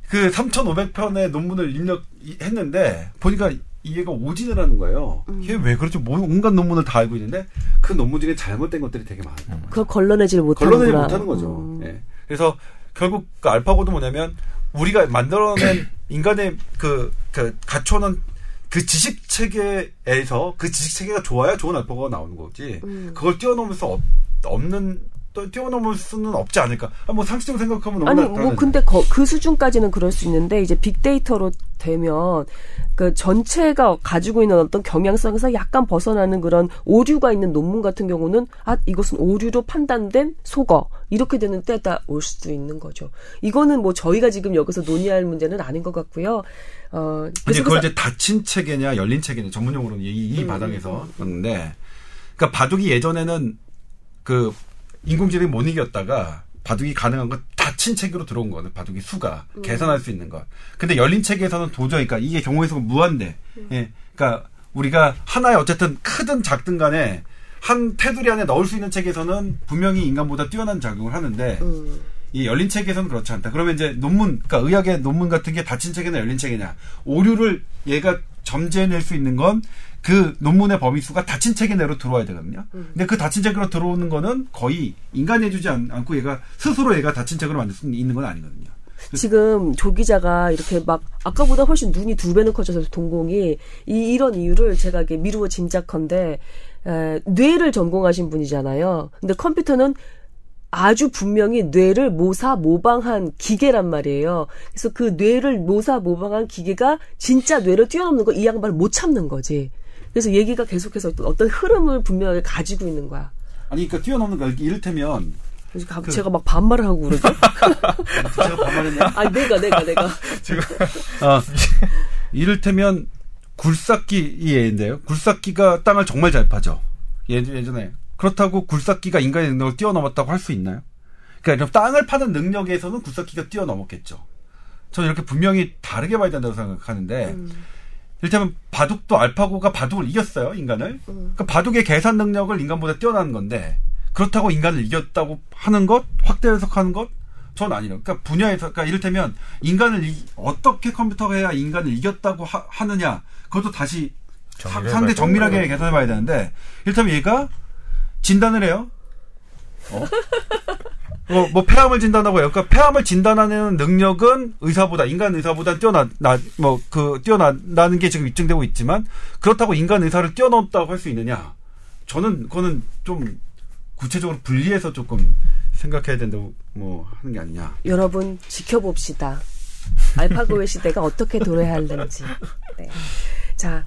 그 3,500편의 논문을 입력했는데 보니까 이해가 오진을 하는 거예요. 음. 이게 왜 그렇지? 뭐 온갖 논문을 다 알고 있는데 그 논문 중에 잘못된 것들이 되게 많아요. 그걸 걸러내질 못하는 걸러내지 못하는 거죠. 음. 예. 그래서 결국 그 알파고도 뭐냐면 우리가 만들어낸 [CLEARS THROAT] 인간의 그, 그 갖춰놓은 그 지식 체계에서 그 지식 체계가 좋아야 좋은 알파고가 나오는 거지. 음. 그걸 뛰어넘으면서 없, 없는 또 뛰어넘을 수는 없지 않을까. 아, 뭐 상식적으로 생각하면 아니 뭐 근데 거, 그 수준까지는 그럴 수 있는데 이제 빅데이터로 되면 그 전체가 가지고 있는 어떤 경향성에서 약간 벗어나는 그런 오류가 있는 논문 같은 경우는 아 이것은 오류로 판단된 속어 이렇게 되는 때가 올 수도 있는 거죠. 이거는 뭐 저희가 지금 여기서 논의할 문제는 아닌 것 같고요. 어, 아니 그걸 이제 닫힌 체계냐 열린 체계냐 전문용어로는 이, 이 음, 바닥에서 그런데 음. 그러니까 바둑이 예전에는 그 인공지능이 못 이겼다가 바둑이 가능한 건 닫힌 체계로 들어온 거는 바둑이 수가 음. 계산할 수 있는 것. 근데 열린 체계에서는 도저히 그러니까 이게 경우에서 무한대. 음. 예. 그러니까 우리가 하나의 어쨌든 크든 작든 간에 한 테두리 안에 넣을 수 있는 체계에서는 분명히 인간보다 뛰어난 작용을 하는데 음. 이 열린 체계에서는 그렇지 않다. 그러면 이제 논문, 그러니까 의학의 논문 같은 게 닫힌 체계나 열린 체계냐. 오류를 얘가 점재해낼 수 있는 건 그 논문의 범위 수가 닫힌 체계 내로 들어와야 되거든요. 음. 근데 그 닫힌 체계로 들어오는 거는 거의 인간이 해주지 않 고 얘가 스스로 얘가 닫힌 체계로 만들 수 있는 건 아니거든요. 지금 조 기자가 이렇게 막 아까보다 훨씬 눈이 두 배는 커져서 동공이 이, 이런 이유를 제가 이렇게 미루어 짐작컨대 에, 뇌를 전공하신 분이잖아요. 근데 컴퓨터는 아주 분명히 뇌를 모사 모방한 기계란 말이에요. 그래서 그 뇌를 모사 모방한 기계가 진짜 뇌를 뛰어넘는 거 이 양반을 못 참는 거지. 그래서 얘기가 계속해서 어떤 흐름을 분명하게 가지고 있는 거야. 아니, 그러니까 뛰어넘는 거 이를테면 그, 제가 막 반말을 하고 그러죠? [LAUGHS] 제가 반말했냐? 아, 내가, 내가, 내가. [LAUGHS] 지금, 아, 이를테면, 굴삭기 예인데요. 굴삭기가 땅을 정말 잘 파죠. 예전에. 그렇다고 굴삭기가 인간의 능력을 뛰어넘었다고 할 수 있나요? 그러니까 땅을 파는 능력에서는 굴삭기가 뛰어넘었겠죠. 저는 이렇게 분명히 다르게 봐야 된다고 생각하는데, 음. 일테면 바둑도 알파고가 바둑을 이겼어요 인간을. 음. 그러니까 바둑의 계산 능력을 인간보다 뛰어난 건데 그렇다고 인간을 이겼다고 하는 것 확대 해석하는 것 전 아니에요. 그러니까 분야에서 그러니까 이를테면 인간을 이, 어떻게 컴퓨터가 해야 인간을 이겼다고 하, 느냐 그것도 다시 상대 정밀하게 계산해봐야 되는데 이를테면 얘가 진단을 해요. 어? [LAUGHS] 어, 뭐 폐암을 진단하고 요 그러니까 폐암을 진단하는 능력은 의사보다 인간 의사보다 뛰어나 뭐그 뛰어난다는 게 지금 입증되고 있지만 그렇다고 인간 의사를 뛰어넘었다고 할 수 있느냐? 저는 그거는 좀 구체적으로 분리해서 조금 생각해야 된다고 뭐 하는 게 아니냐. 여러분 지켜봅시다. 알파고의 시대가 어떻게 도래할는지. 네. 자,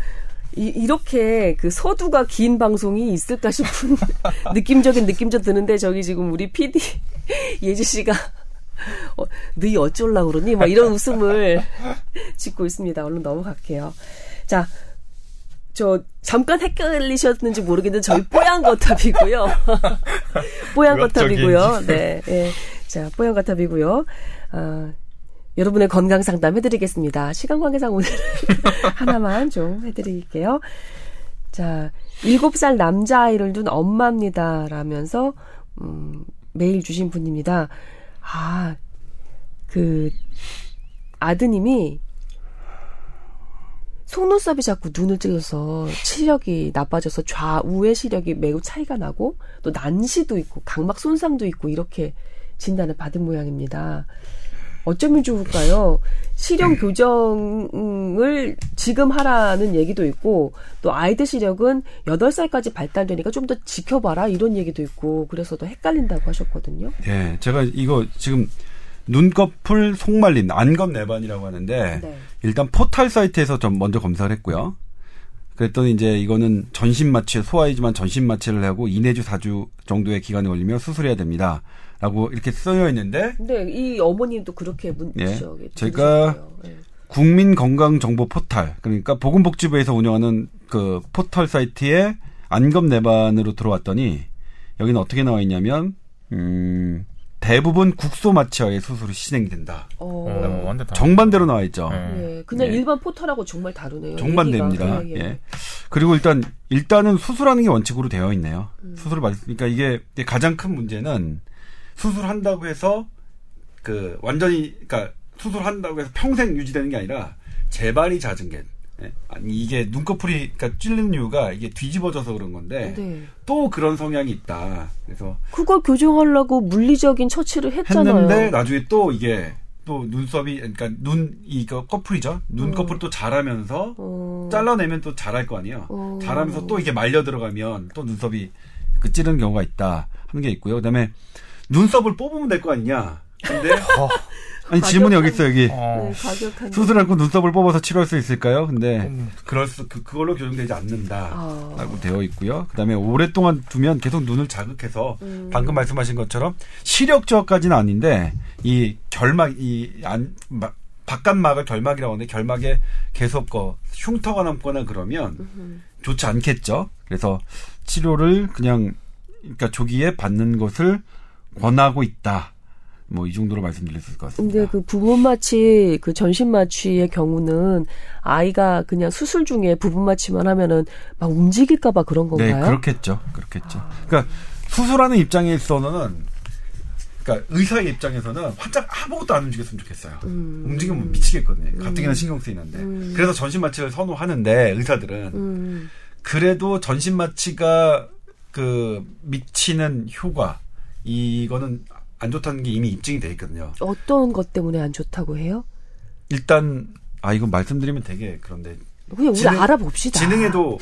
이, 렇게그 서두가 긴 방송이 있을까 싶은 [LAUGHS] 느낌적인 느낌 좀 드는데 저기 지금 우리 PD [LAUGHS] 예지 씨가 어, 너희 어쩔라 그러니? 뭐 이런 웃음을 [LAUGHS] 짓고 있습니다. 얼른 넘어갈게요. 자, 저 잠깐 헷갈리셨는지 모르겠는데 저희 뽀얀 거탑이고요. [LAUGHS] 뽀얀 거탑이고요. 네, 네. 자, 뽀얀 거탑이고요. 어, 여러분의 건강 상담 해드리겠습니다. 시간 관계상 오늘 하나만 좀 해드릴게요. 자, 7살 남자아이를 둔 엄마입니다. 라면서, 음, 메일 주신 분입니다. 아, 그, 아드님이 속눈썹이 자꾸 눈을 찔러서 시력이 나빠져서 좌우의 시력이 매우 차이가 나고 또 난시도 있고 각막 손상도 있고 이렇게 진단을 받은 모양입니다. 어쩌면 좋을까요? 시력 교정을 지금 하라는 얘기도 있고 또 아이들 시력은 8살까지 발달되니까 좀 더 지켜봐라 이런 얘기도 있고 그래서 더 헷갈린다고 하셨거든요. 예, 제가 이거 지금 눈꺼풀 속말림 안검 내반이라고 하는데 네. 일단 포털 사이트에서 좀 먼저 검사를 했고요. 그랬더니 이제 이거는 전신 마취 소아이지만 전신 마취를 하고 2, 내주 4주 정도의 기간이 걸리며 수술해야 됩니다. 라고 이렇게 쓰여 있는데 네, 이 어머님도 그렇게 문, 예. 제가 들으셨어요. 예. 국민 건강 정보 포털 그러니까 보건복지부에서 운영하는 그 포털 사이트에 안검 내반으로 들어왔더니 여기는 어떻게 나와 있냐면 음 대부분 국소 마취하에 수술이 진행된다. 어, 어, 완전 다. 정반대로 나와 있죠. 네. 예, 그냥 예. 일반 포털하고 정말 다르네요. 정반대입니다. 얘기가. 예. 그리고 일단 일단은 수술하는 게 원칙으로 되어 있네요. 음. 수술을 받 그러니까 이게 가장 큰 문제는 수술한다고 해서 그 완전히 그러니까 수술한다고 해서 평생 유지되는 게 아니라 재발이 잦은 게 예. 아니 이게 눈꺼풀이 그러니까 찔린 이유가 이게 뒤집어져서 그런 건데 네. 또 그런 성향이 있다. 그래서 그걸 교정하려고 물리적인 처치를 했잖아요. 했는데 나중에 또 이게 또 눈썹이 그러니까 눈 이거 커플이죠. 눈꺼풀 또 자라면서 어, 잘라내면 또 자랄 거 아니에요. 어. 자라면서 또 이게 말려 들어가면 또 눈썹이 그 찌르는 경우가 있다 하는 게 있고요. 그다음에 눈썹을 뽑으면 될 거 아니냐. 근데 [LAUGHS] 아니 질문이 여기 있어 여기. 어. 네, 수술 않고 눈썹을 뽑아서 치료할 수 있을까요? 근데 음. 그럴 수 그, 그걸로 교정되지 않는다. 아. 라고 되어 있고요. 그다음에 오랫동안 두면 계속 눈을 자극해서 음. 방금 말씀하신 것처럼 시력 저하까지는 아닌데 이 결막 이안 바깥막을 결막이라고 하는데 결막에 계속 거 흉터가 남거나 그러면 음. 좋지 않겠죠. 그래서 치료를 그냥 그러니까 조기에 받는 것을 권하고 있다. 뭐 이 정도로 말씀드릴 수 있을 것 같습니다. 근데 그 부분 마취, 그 전신 마취의 경우는 아이가 그냥 수술 중에 부분 마취만 하면은 막 움직일까봐 그런 네, 건가요? 그렇겠죠. 그렇겠죠. 그러니까 수술하는 입장에서는 그러니까 의사의 입장에서는 환자 아무것도 안 움직였으면 좋겠어요. 음. 움직이면 미치겠거든요. 가뜩이나 신경 쓰이는데. 음. 그래서 전신 마취를 선호하는데 의사들은 음, 그래도 전신 마취가 그 미치는 효과 이거는 안 좋다는 게 이미 입증이 돼 있거든요. 어떤 것 때문에 안 좋다고 해요? 일단 아 이건 말씀드리면 되게 그런데 그냥 우리 지능- 알아봅시다. 지능에도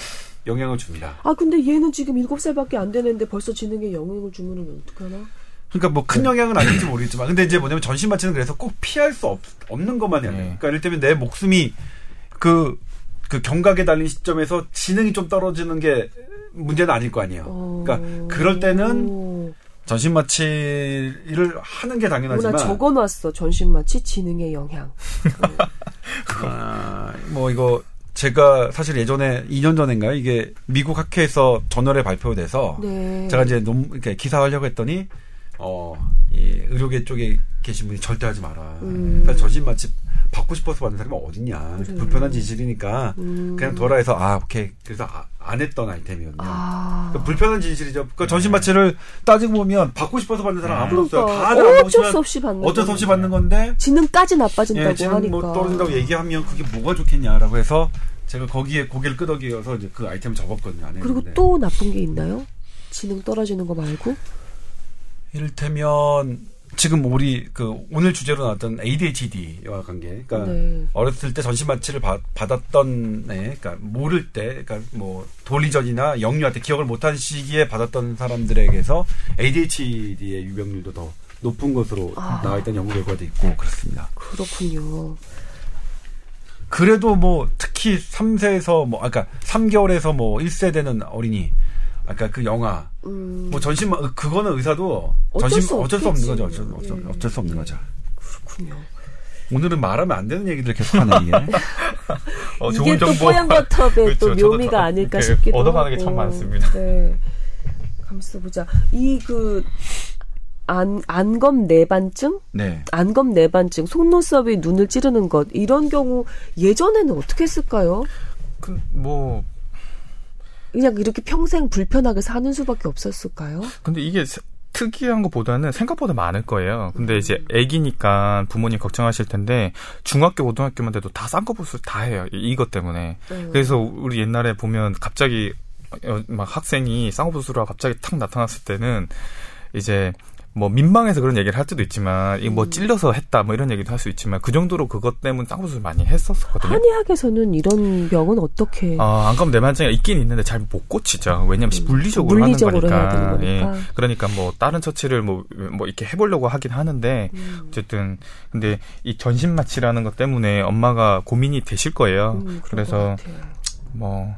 영향을 줍니다. 아 근데 얘는 지금 7살밖에 안 되는데 벌써 지능에 영향을 주면 어떡하나? 그러니까 뭐 큰 영향은 아닐지 모르겠지만 근데 이제 뭐냐면 전신 마취는 그래서 꼭 피할 수 없, 없는 것만 해야 돼요. 네. 그러니까 예를 들면 내 목숨이 그, 그 경각에 달린 시점에서 지능이 좀 떨어지는 게 문제는 아닐 거 아니에요. 어... 그러니까 그럴 때는 오. 전신 마취를 하는 게 당연하지만 적어놨어 전신 마취 지능의 영향. [LAUGHS] 아, 뭐 이거 제가 사실 예전에 2년 전인가요? 이게 미국 학회에서 저널에 발표돼서 네. 제가 이제 논 이렇게 기사하려고 했더니 어, 이 의료계 쪽에 계신 분이 절대 하지 마라. 음. 사실 전신 마취 받고 싶어서 받는 사람이 어딨냐. 그래. 불편한 진실이니까 음. 그냥 둬라 해서 아 오케이. 그래서 아, 안 했던 아이템이었네요. 아. 그러니까 불편한 진실이죠. 그 전신 마취를 따지고 보면 받고 싶어서 받는 사람 아무도 없어요. 그러니까 다들 안 어쩔 수 없이 받는 어쩔 수 없이. 받는 건데 지능까지 나빠진다고 예, 지금 하니까. 뭐 떨어진다고 얘기하면 그게 뭐가 좋겠냐라고 해서 제가 거기에 고개를 끄덕여서 이제 그 아이템을 접었거든요. 안 그리고. 또 나쁜 게 있나요? 지능 떨어지는 거 말고? 이를테면 지금 우리 그 오늘 주제로 나왔던 ADHD와 관계. 그러니까 네. 어렸을 때 전신 마취를 받, 받았던 애, 그러니까 모를 때, 그러니까 뭐 돌리전이나 영유아 때 기억을 못한 시기에 받았던 사람들에게서 ADHD의 유병률도 더 높은 것으로 아. 나와 있던 연구 결과도 있고 그렇습니다. 그렇군요. 그래도 뭐 특히 3세에서 뭐 아까 3개월에서 뭐 1세 되는 어린이 아까 그 영화 음, 뭐 전신 마- 그거는 의사도 어쩔 전신 수 어쩔 수 없는 거죠. 어쩔, 어쩔, 예. 어쩔 수 없는 거죠. 그렇군요. 오늘은 말하면 안 되는 얘기들 계속 하네 이게. [LAUGHS] 어, 이게 좋은 또 정보. 뽀얀버터의 그렇죠. 또 묘미가 다 아닐까 싶기도 얻어가는 게 하고. 참 많습니다. 네. 감싸 보자. 이그 안, 안검 내반증? 네. 안검 내반증, 속눈썹이 눈을 찌르는 것, 이런 경우 예전에는 어떻게 했을까요? 그, 뭐 그냥 이렇게 평생 불편하게 사는 수밖에 없었을까요? 근데 이게 세- 특이한 것보다는 생각보다 많을 거예요. 근데 이제 애기니까 부모님 걱정하실 텐데 중학교 고등학교만 돼도 다 쌍꺼풀 다 해요. 이것 때문에. 음. 그래서 우리 옛날에 보면 갑자기 어, 막 학생이 쌍꺼풀 수술하고 갑자기 탁 나타났을 때는 이제 뭐 민망해서 그런 얘기를 할 수도 있지만 이뭐 음. 찔러서 했다 뭐 이런 얘기도 할 수 있지만 그 정도로 그것 때문에 쌍꺼풀 많이 했었거든요. 한의학에서는 이런 병은 어떻게? 아 안감 내만증이 있긴 있는데 잘 못 고치죠. 왜냐하면 음. 물리적으로, 물리적으로 하는 거니까. 예. 그러니까 뭐 다른 처치를 뭐뭐 뭐 이렇게 해보려고 하긴 하는데 음. 어쨌든 근데 이 전신 마취라는 것 때문에 엄마가 고민이 되실 거예요. 음, 그래서 뭐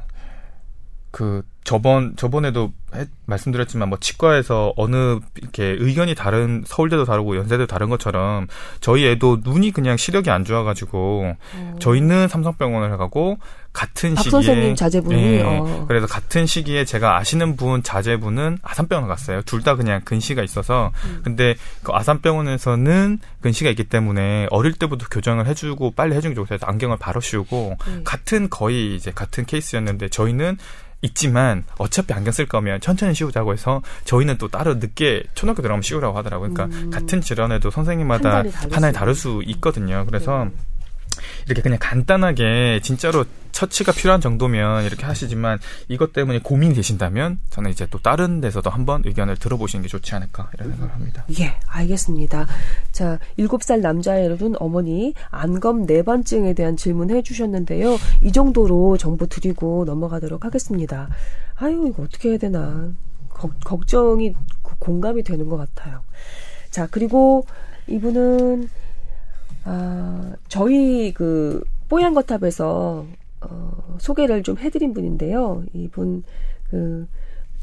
그 저번 저번에도 해, 말씀드렸지만 뭐 치과에서 어느 이렇게 의견이 다른 서울대도 다르고 연세대도 다른 것처럼 저희 애도 눈이 그냥 시력이 안 좋아가지고 어. 저희는 삼성병원을 가고 같은 시기에 선생님 자제분이 네, 어. 그래서 같은 시기에 제가 아시는 분 자제분은 아산병원 갔어요. 둘 다 그냥 근시가 있어서 음. 근데 그 아산병원에서는 근시가 있기 때문에 어릴 때부터 교정을 해주고 빨리 해주는 게 좋고 안경을 바로 씌우고 음. 같은 거의 이제 같은 케이스였는데 저희는 있지만 어차피 안경 쓸 거면 천천히 씌우자고 해서 저희는 또 따로 늦게 초등학교 들어가면 씌우라고 하더라고요. 그러니까 음. 같은 질환에도 선생님마다 하나에 다를 수 있거든요. 그래서 네. 이렇게 그냥 간단하게 진짜로 처치가 필요한 정도면 이렇게 하시지만 이것 때문에 고민이 되신다면 저는 이제 또 다른 데서도 한번 의견을 들어보시는 게 좋지 않을까 이런 생각을 합니다. 예, 알겠습니다. 자, 7살 남자애로둔 어머니 안검 내반증에 대한 질문 해 주셨는데요. 이 정도로 정보 드리고 넘어가도록 하겠습니다. 아유, 이거 어떻게 해야 되나. 거, 걱정이 공감이 되는 것 같아요. 자, 그리고 이분은 아, 저희 그 뽀얀 거탑에서 어, 소개를 좀 해드린 분인데요. 이분 그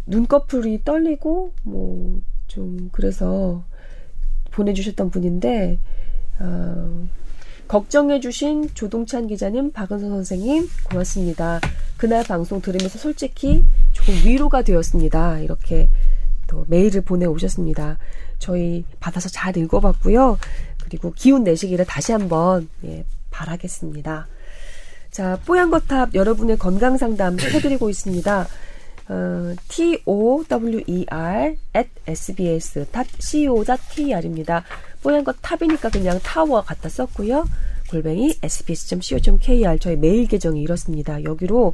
눈꺼풀이 떨리고 뭐 좀 그래서 보내주셨던 분인데 어, 걱정해주신 조동찬 기자님, 박은서 선생님 고맙습니다. 그날 방송 들으면서 솔직히 조금 위로가 되었습니다. 이렇게 또 메일을 보내 오셨습니다. 저희 받아서 잘 읽어봤고요. 그리고 기운 내시기를 다시 한번 예, 바라겠습니다. 자, 뽀얀거탑 여러분의 건강 상담 해드리고 있습니다. 어, tower at sbs.co.kr입니다. 뽀얀 거 탑이니까 그냥 타워 갖다 썼고요. 골뱅이 sbs.co.kr 저희 메일 계정이 이렇습니다. 여기로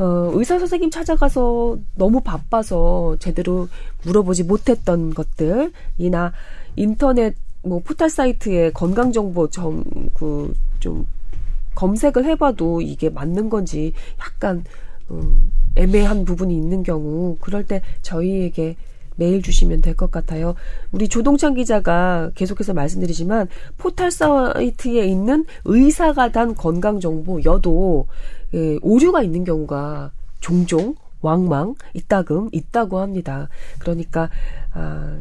어, 의사 선생님 찾아가서 너무 바빠서 제대로 물어보지 못했던 것들이나 인터넷 뭐 포털 사이트에 건강 정보 정그좀 검색을 해봐도 이게 맞는 건지 약간 음, 애매한 부분이 있는 경우 그럴 때 저희에게 메일 주시면 될 것 같아요. 우리 조동찬 기자가 계속해서 말씀드리지만 포털 사이트에 있는 의사가 단 건강 정보여도 예, 오류가 있는 경우가 종종 왕망 이따금 있다고 합니다. 그러니까 아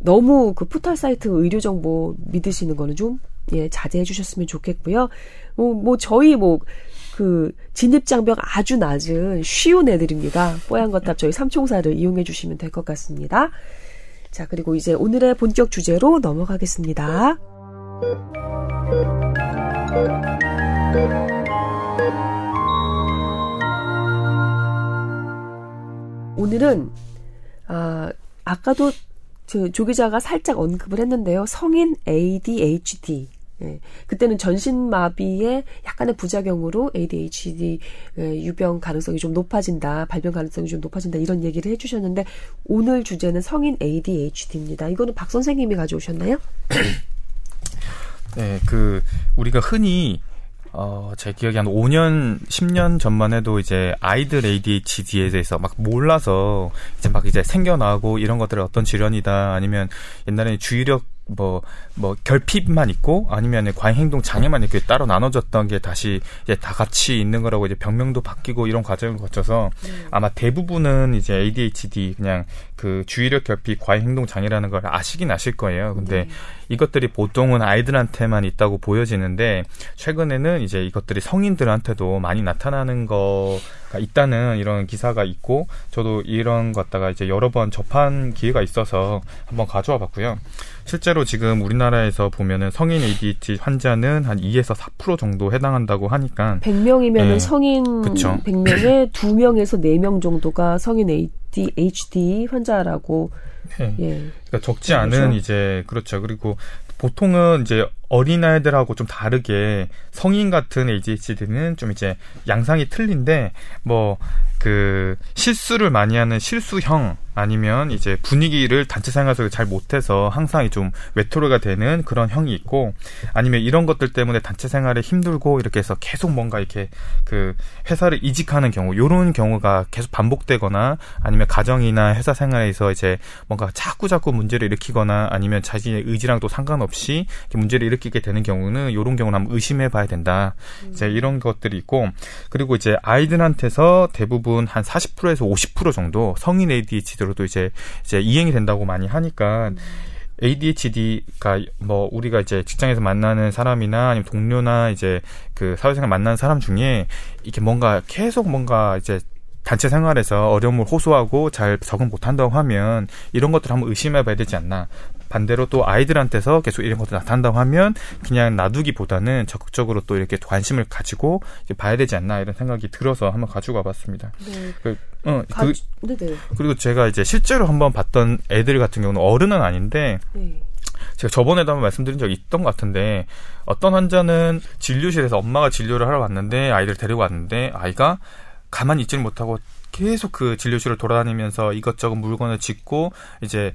너무 그 포털 사이트 의료 정보 믿으시는 거는 좀 예, 자제해 주셨으면 좋겠고요. 뭐, 뭐 저희 뭐 그 진입 장벽 아주 낮은 쉬운 애들입니다. 뽀얀 거탑 저희 삼총사를 이용해 주시면 될 것 같습니다. 자, 그리고 이제 오늘의 본격 주제로 넘어가겠습니다. 오늘은 아 아까도 조 기자가 살짝 언급을 했는데요. 성인 ADHD. 예. 그때는 전신마비의 약간의 부작용으로 ADHD 예, 유병 가능성이 좀 높아진다, 발병 가능성이 좀 높아진다 이런 얘기를 해주셨는데 오늘 주제는 성인 ADHD입니다. 이거는 박 선생님이 가져오셨나요? [CLEARS THROAT] 네, 그 우리가 흔히 어, 제 기억이 한 5년, 10년 전만 해도 이제 아이들 ADHD에 대해서 막 몰라서 이제 막 이제 생겨나고 이런 것들을 어떤 질환이다 아니면 옛날에는 주의력 뭐, 뭐, 결핍만 있고, 아니면 과잉행동 장애만 이렇게 따로 나눠졌던 게 다시 이제 다 같이 있는 거라고 이제 병명도 바뀌고 이런 과정을 거쳐서 음. 아마 대부분은 이제 ADHD 그냥 그 주의력 결핍 과잉 행동 장애라는 걸 아시긴 아실 거예요. 근데 네. 이것들이 보통은 아이들한테만 있다고 보여지는데 최근에는 이제 이것들이 성인들한테도 많이 나타나는 거가 있다는 이런 기사가 있고 저도 이런 것 갖다가 이제 여러 번 접한 기회가 있어서 한번 가져와 봤고요. 실제로 지금 우리나라에서 보면은 성인 ADHD 환자는 한 2에서 4% 정도 해당한다고 하니까 100명이면 네. 성인 그쵸. 100명에 2명에서 4명 정도가 성인 ADHD 환자라고 네. 예. 그러니까 적지 않은 이제 그렇죠. 그리고 보통은 이제 어린아이들하고 좀 다르게 성인 같은 ADHD는 좀 이제 양상이 틀린데 뭐 그 실수를 많이 하는 실수형 아니면 이제 분위기를 단체 생활에서 잘 못해서 항상 좀 외톨이가 되는 그런 형이 있고 아니면 이런 것들 때문에 단체 생활에 힘들고 이렇게 해서 계속 뭔가 이렇게 그 회사를 이직하는 경우 요런 경우가 계속 반복되거나 아니면 가정이나 회사 생활에서 이제 뭔가 자꾸 자꾸 문제를 일으키거나 아니면 자신의 의지랑도 상관없이 문제를 일으키 게 되는 경우는 요런 경우는 한번 의심해 봐야 된다. 음. 이제 이런 것들이 있고 그리고 이제 아이들한테서 대부분 한 40%에서 50% 정도 성인 ADHD 기대로도 이제 이제 이행이 된다고 많이 하니까 음. ADHD가 뭐 우리가 이제 직장에서 만나는 사람이나 아니면 동료나 이제 그 사회생활 만나는 사람 중에 이렇게 뭔가 계속 뭔가 이제 단체 생활에서 어려움을 호소하고 잘 적응 못한다고 하면 이런 것들 을 한번 의심해 봐야 되지 않나. 반대로 또 아이들한테서 계속 이런 것들 나타난다고 하면 그냥 놔두기보다는 적극적으로 또 이렇게 관심을 가지고 봐야 되지 않나 이런 생각이 들어서 한번 가지고 와봤습니다. 네. 그, 어, 가, 그, 네네. 그리고 제가 이제 실제로 한번 봤던 애들 같은 경우는 어른은 아닌데 네. 제가 저번에도 한번 말씀드린 적이 있던 것 같은데 어떤 환자는 진료실에서 엄마가 진료를 하러 왔는데 아이들 데리고 왔는데 아이가 가만히 있지를 못하고 계속 그 진료실을 돌아다니면서 이것저것 물건을 짓고 이제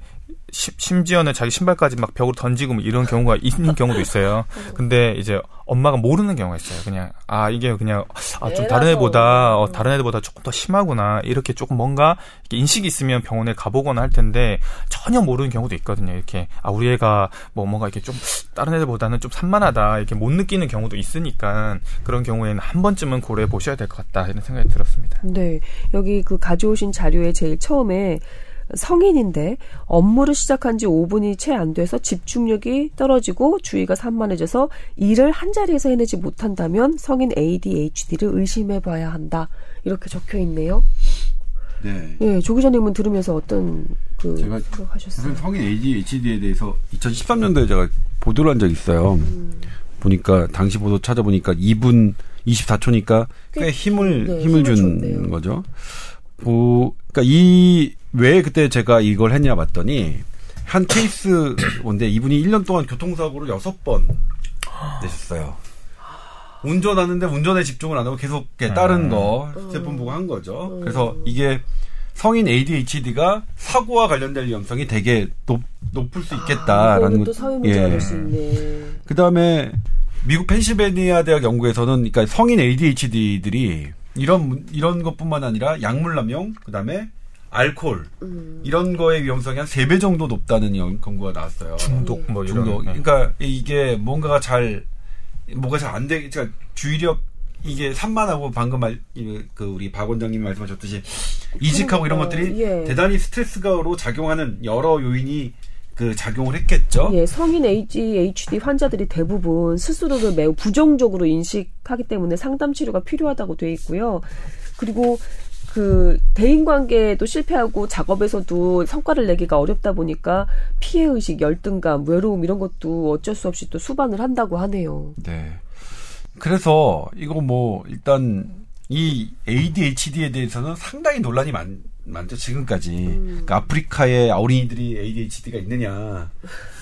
심지어는 자기 신발까지 막 벽으로 던지고 뭐 이런 경우가 [LAUGHS] 있는 경우도 있어요. 근데 이제 엄마가 모르는 경우가 있어요. 그냥 아 이게 그냥 아 좀 다른 애보다 어, 다른 애들보다 조금 더 심하구나 이렇게 조금 뭔가 인식이 있으면 병원에 가보거나 할 텐데 전혀 모르는 경우도 있거든요. 이렇게 아 우리 애가 뭐 뭔가 이렇게 좀 다른 애들보다는 좀 산만하다 이렇게 못 느끼는 경우도 있으니까 그런 경우에는 한 번쯤은 고려해 보셔야 될 것 같다 이런 생각이 들었습니다. 네 여기 그 가져오신 자료에 제일 처음에 성인인데 업무를 시작한 지 5분이 채 안 돼서 집중력이 떨어지고 주의가 산만해져서 일을 한 자리에서 해내지 못한다면 성인 ADHD를 의심해 봐야 한다. 이렇게 적혀 있네요. 네. 예, 조 기자님은 들으면서 어떤 그 제가 하셨어요? 성인 ADHD에 대해서 2013년도에 제가 보도를 한 적이 있어요. 음. 보니까 당시 보도 찾아보니까 2분 24초니까 꽤, 꽤 힘을 네, 힘을, 힘을 준 좋네요. 거죠. 보, 그러니까 이 왜 그때 제가 이걸 했냐 봤더니 한 케이스 인데 [CLEARS THROAT] 이분이 1년 동안 교통사고를 6번 내셨어요. 운전하는데 운전에 집중을 안 하고 계속 다른 음. 거 제품 보고 한 거죠. 그래서 이게 성인 ADHD가 사고와 관련될 위험성이 되게 높, 높을 수 있겠다라는 아, 또 사회 문제가 될수 있네. 그다음에 미국 펜실베니아 대학 연구에서는 그러니까 성인 ADHD들이 이런 이런 것뿐만 아니라 약물 남용, 그다음에 알코올 음. 이런 거의 위험성이 한 세 배 정도 높다는 연 구가 나왔어요. 중독 뭐 이런. 중독. 네. 그러니까 이게 뭔가가 잘 뭐가 잘 안 되, 그러니까 주의력 이게 산만하고 방금 말, 그 우리 박 원장님이 말씀하셨듯이 이직하고 그러니까, 이런 것들이 예. 대단히 스트레스가로 작용하는 여러 요인이 그 작용을 했겠죠. 예, 성인 ADHD 환자들이 대부분 스스로를 매우 부정적으로 인식하기 때문에 상담 치료가 필요하다고 돼 있고요. 그리고 그 대인 관계도 실패하고 작업에서도 성과를 내기가 어렵다 보니까 피해 의식, 열등감, 외로움 이런 것도 어쩔 수 없이 또 수반을 한다고 하네요. 네. 그래서 이거 뭐 일단 이 ADHD에 대해서는 상당히 논란이 많 많죠 지금까지. 음. 그러니까 아프리카에 어린이들이 ADHD가 있느냐.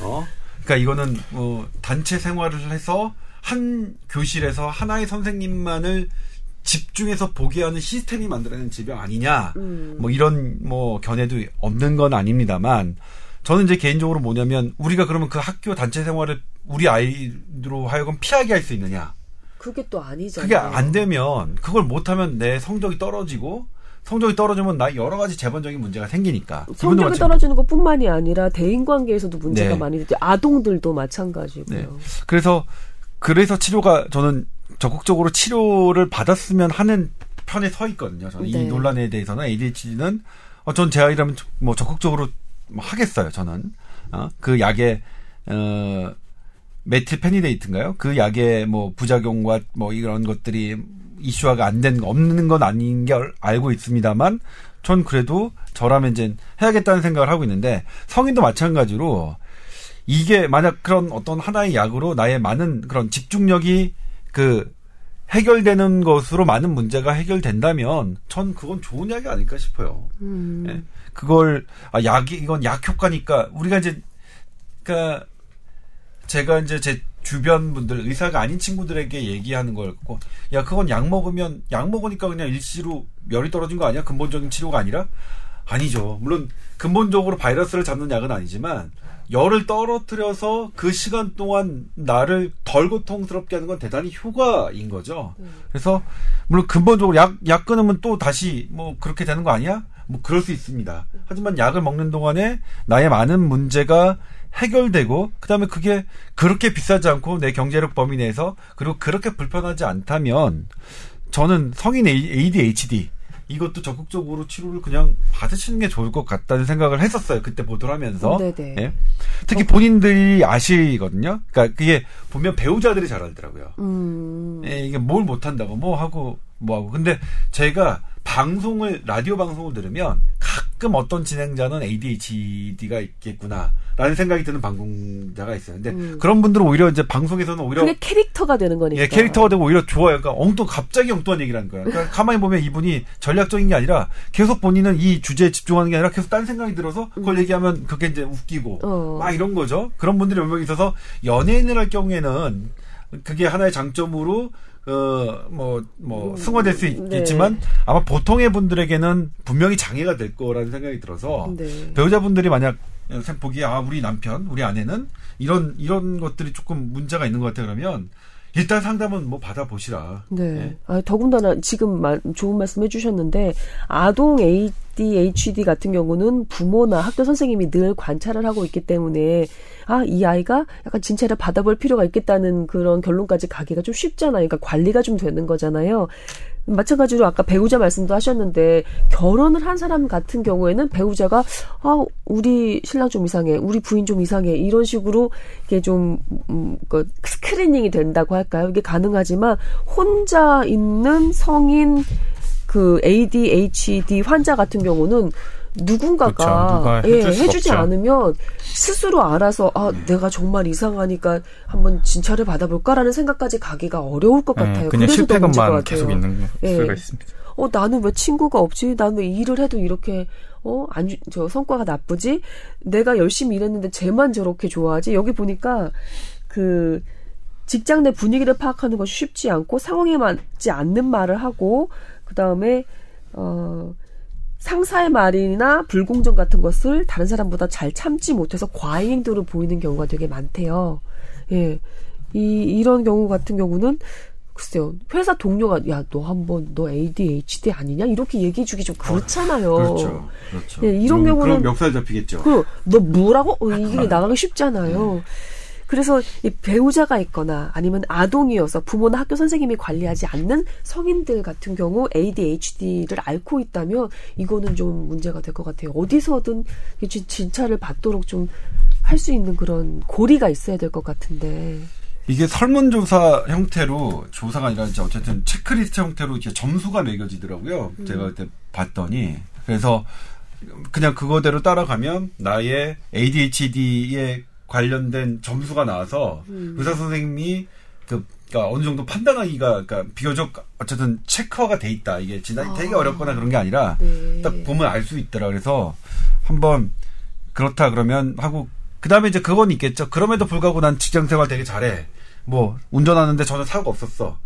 어? 그러니까 이거는 뭐 단체 생활을 해서 한 교실에서 하나의 선생님만을 집중해서 보게 하는 시스템이 만들어낸 질병 아니냐. 음. 뭐 이런 뭐 견해도 없는 건 아닙니다만 저는 이제 개인적으로 뭐냐면 우리가 그러면 그 학교 단체 생활을 우리 아이로 하여금 피하게 할 수 있느냐. 그게 또 아니잖아요. 그게 안 되면 그걸 못하면 내 성적이 떨어지고 성적이 떨어지면 나 여러 가지 재반적인 문제가 생기니까. 성적이 떨어지는 것 뿐만이 아니라 대인 관계에서도 문제가 네. 많이 되죠. 아동들도 마찬가지고요. 네. 그래서 그래서 치료가 저는 적극적으로 치료를 받았으면 하는 편에 서 있거든요. 저는 네. 이 논란에 대해서는 ADHD는 어, 전 제 아이라면 뭐 적극적으로 뭐 하겠어요. 저는 어, 그 약의 어, 메틸페니데이트인가요? 그 약의 뭐 부작용과 뭐 이런 것들이 이슈화가 안 된 없는 건 아닌 게 알고 있습니다만 전 그래도 저라면 이제 해야겠다는 생각을 하고 있는데 성인도 마찬가지로 이게 만약 그런 어떤 하나의 약으로 나의 많은 그런 집중력이 그 해결되는 것으로 많은 문제가 해결된다면 전 그건 좋은 약이 아닐까 싶어요. 음. 예. 그걸 아 약이 이건 약 효과니까 우리가 이제 그러니까 제가 이제 제 주변 분들 의사가 아닌 친구들에게 얘기하는 걸 갖고 야 그건 약 먹으면 약 먹으니까 그냥 일시로 열이 떨어진 거 아니야 근본적인 치료가 아니라 아니죠 물론 근본적으로 바이러스를 잡는 약은 아니지만 열을 떨어뜨려서 그 시간 동안 나를 덜 고통스럽게 하는 건 대단히 효과인 거죠. 음. 그래서 물론 근본적으로 약, 약 끊으면 또 다시 뭐 그렇게 되는 거 아니야? 뭐 그럴 수 있습니다. 하지만 약을 먹는 동안에 나의 많은 문제가 해결되고 그다음에 그게 그렇게 비싸지 않고 내 경제력 범위 내에서 그리고 그렇게 불편하지 않다면 저는 성인 ADHD 이것도 적극적으로 치료를 그냥 받으시는 게 좋을 것 같다는 생각을 했었어요. 그때 보도를 하면서. 네네. 예? 특히 본인들이 아시거든요. 그러니까 그게 보면 배우자들이 잘 알더라고요. 음. 예, 이게 뭘 못한다고 뭐 하고 뭐 하고. 근데 제가 방송을 라디오 방송을 들으면 가끔 어떤 진행자는 ADHD가 있겠구나라는 생각이 드는 방송자가 있어요. 근데 음. 그런 분들은 오히려 이제 방송에서는 오히려 그게 캐릭터가 되는 거니까. 예, 캐릭터가 되고 오히려 좋아요. 그러니까 엉뚱 갑자기 엉뚱한 얘기를 하는 거예요. 그러니까 가만히 보면 이분이 전략적인 게 아니라 계속 본인은 이 주제에 집중하는 게 아니라 계속 딴 생각이 들어서 그걸 음. 얘기하면 그게 이제 웃기고 어. 막 이런 거죠. 그런 분들이 몇 명 있어서 연예인을 할 경우에는 그게 하나의 장점으로 어, 뭐, 뭐, 음, 승화될 수 있겠지만, 네. 아마 보통의 분들에게는 분명히 장애가 될 거라는 생각이 들어서, 네. 배우자분들이 만약 보기에, 아, 우리 남편, 우리 아내는 이런, 이런 것들이 조금 문제가 있는 것 같아 그러면, 일단 상담은 뭐 받아보시라. 네. 네. 아, 더군다나 지금 말, 좋은 말씀 해주셨는데, 아동 ADHD 같은 경우는 부모나 학교 선생님이 늘 관찰을 하고 있기 때문에, 아, 이 아이가 약간 진찰을 받아볼 필요가 있겠다는 그런 결론까지 가기가 좀 쉽잖아요. 그러니까 관리가 좀 되는 거잖아요. 마찬가지로 아까 배우자 말씀도 하셨는데 결혼을 한 사람 같은 경우에는 배우자가 아 우리 신랑 좀 이상해, 우리 부인 좀 이상해 이런 식으로 이게 좀 음, 그 스크리닝이 된다고 할까요? 이게 가능하지만 혼자 있는 성인 그 ADHD 환자 같은 경우는 누군가가 그렇죠. 예, 해주지 없죠. 않으면 스스로 알아서 아 네. 내가 정말 이상하니까 한번 진찰을 받아볼까라는 생각까지 가기가 어려울 것 네, 같아요. 그냥 실패감만 계속 있는 예. 수가 있습니다. 어 나는 왜 친구가 없지? 나는 왜 일을 해도 이렇게 어안저 성과가 나쁘지? 내가 열심히 일했는데 쟤만 저렇게 좋아하지? 여기 보니까 그 직장 내 분위기를 파악하는 것이 쉽지 않고 상황에 맞지 않는 말을 하고 그 다음에 어 상사의 말이나 불공정 같은 것을 다른 사람보다 잘 참지 못해서 과잉 행동을 보이는 경우가 되게 많대요. 예. 이, 이런 경우 같은 경우는 글쎄요. 회사 동료가 야, 너 한번 너 ADHD 아니냐? 이렇게 얘기해 주기 좀 그렇잖아요. 그렇죠. 그렇죠. 예, 이런 경우는 멱살 잡히겠죠. 그, 너 뭐라고? 어, 이게 [LAUGHS] 나가기 쉽잖아요. 네. 그래서 이 배우자가 있거나 아니면 아동이어서 부모나 학교 선생님이 관리하지 않는 성인들 같은 경우 ADHD를 앓고 있다면 이거는 좀 문제가 될 것 같아요. 어디서든 진찰을 받도록 좀 할 수 있는 그런 고리가 있어야 될 것 같은데. 이게 설문조사 형태로 조사가 아니라 이제 어쨌든 체크리스트 형태로 이제 점수가 매겨지더라고요. 음. 제가 그때 봤더니 그래서 그냥 그거대로 따라가면 나의 ADHD의 관련된 점수가 나와서 음. 의사 선생님이 그 그러니까 어느 정도 판단하기가 그러니까 비교적 어쨌든 체크화가 돼 있다. 이게 진단이 아. 되게 어렵거나 그런 게 아니라 네. 딱 보면 알 수 있더라. 그래서 한번 그렇다 그러면 하고 그다음에 이제 그건 있겠죠. 그럼에도 불구하고 난 직장 생활 되게 잘해. 뭐 운전하는데 전혀 사고가 없었어.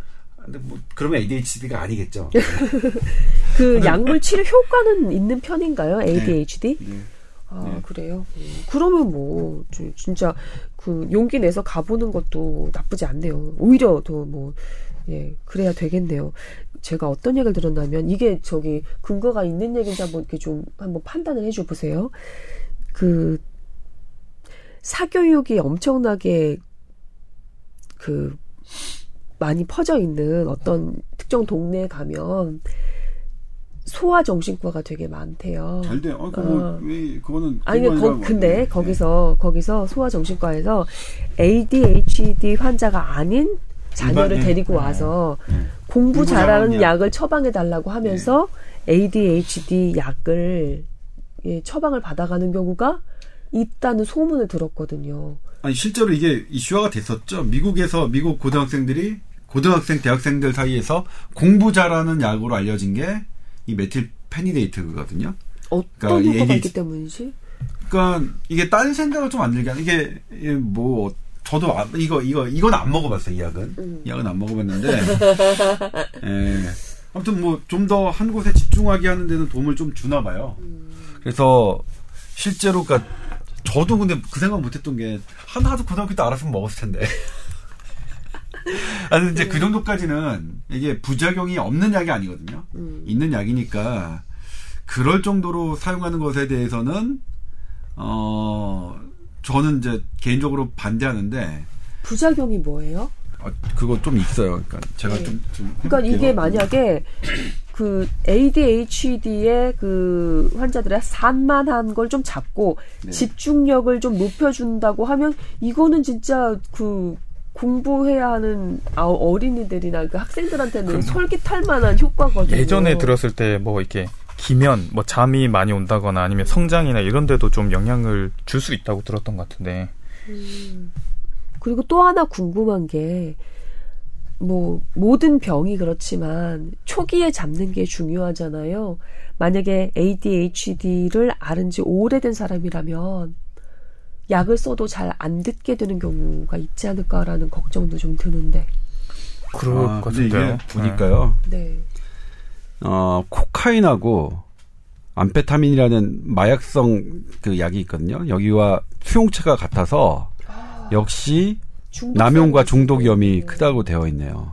근데 뭐 그러면 ADHD가 아니겠죠. [LAUGHS] 그 약물 치료 효과는 있는 편인가요? ADHD? 네. 네. 아, 네. 그래요? 음, 그러면 뭐, 진짜, 그, 용기 내서 가보는 것도 나쁘지 않네요. 오히려 더 뭐, 예, 그래야 되겠네요. 제가 어떤 얘기를 들었냐면, 이게 저기, 근거가 있는 얘기인지 한번 이렇게 좀, 한번 판단을 해줘 보세요. 그, 사교육이 엄청나게, 그, 많이 퍼져 있는 어떤 특정 동네에 가면, 소아 정신과가 되게 많대요. 잘 돼. 어, 그거 어. 왜 그거는 아니 거, 뭐 근데 네. 거기서 거기서 소아 정신과에서 ADHD 환자가 아닌 자녀를 일반인? 데리고 네. 와서 네. 공부 잘하는 약 을 처방해 달라고 하면서 네. ADHD 약을 예, 처방을 받아가는 경우가 있다는 소문을 들었거든요. 아니 실제로 이게 이슈화가 됐었죠. 미국에서 미국 고등학생들이 고등학생 대학생들 사이에서 공부 잘하는 약으로 알려진 게 이 메틸 페니데이트거든요. 어떤 그러니까 효과가 있기 때문이지? 그러니까 이게 딴 생각을 좀 안 들게 하는 이게 뭐 저도 이거 이거 이건 안 먹어봤어요 이 약은 음. 이 약은 안 먹어봤는데 [LAUGHS] 예. 아무튼 뭐 좀 더 한 곳에 집중하게 하는 데는 도움을 좀 주나 봐요. 음. 그래서 실제로 그니까 저도 근데 그 생각 못했던 게 하나도 고등학교 때 알았으면 먹었을 텐데. 아니 이제 그 네. 그 정도까지는 이게 부작용이 없는 약이 아니거든요. 음. 있는 약이니까 그럴 정도로 사용하는 것에 대해서는 어 저는 이제 개인적으로 반대하는데 부작용이 뭐예요? 아, 그거 좀 있어요. 그러니까 제가 네. 좀, 좀 그러니까 이게 만약에 그 ADHD의 그 환자들의 산만한 걸 좀 잡고 네. 집중력을 좀 높여준다고 하면 이거는 진짜 그 공부해야 하는 아, 어린이들이나 그 학생들한테는 솔깃할 만한 효과거든요. 예전에 들었을 때 뭐 이렇게 기면 뭐 잠이 많이 온다거나 아니면 성장이나 이런 데도 좀 영향을 줄 수 있다고 들었던 것 같은데. 음. 그리고 또 하나 궁금한 게 뭐 모든 병이 그렇지만 초기에 잡는 게 중요하잖아요. 만약에 ADHD를 앓은 지 오래된 사람이라면 약을 써도 잘 안 듣게 되는 경우가 있지 않을까라는 걱정도 좀 드는데. 그럴 아, 것 같은데 보니까요. 네. 어, 코카인하고 암페타민이라는 마약성 그 약이 있거든요. 여기와 수용체가 같아서 아, 역시 남용과 중독 위험이 크다고 되어 있네요.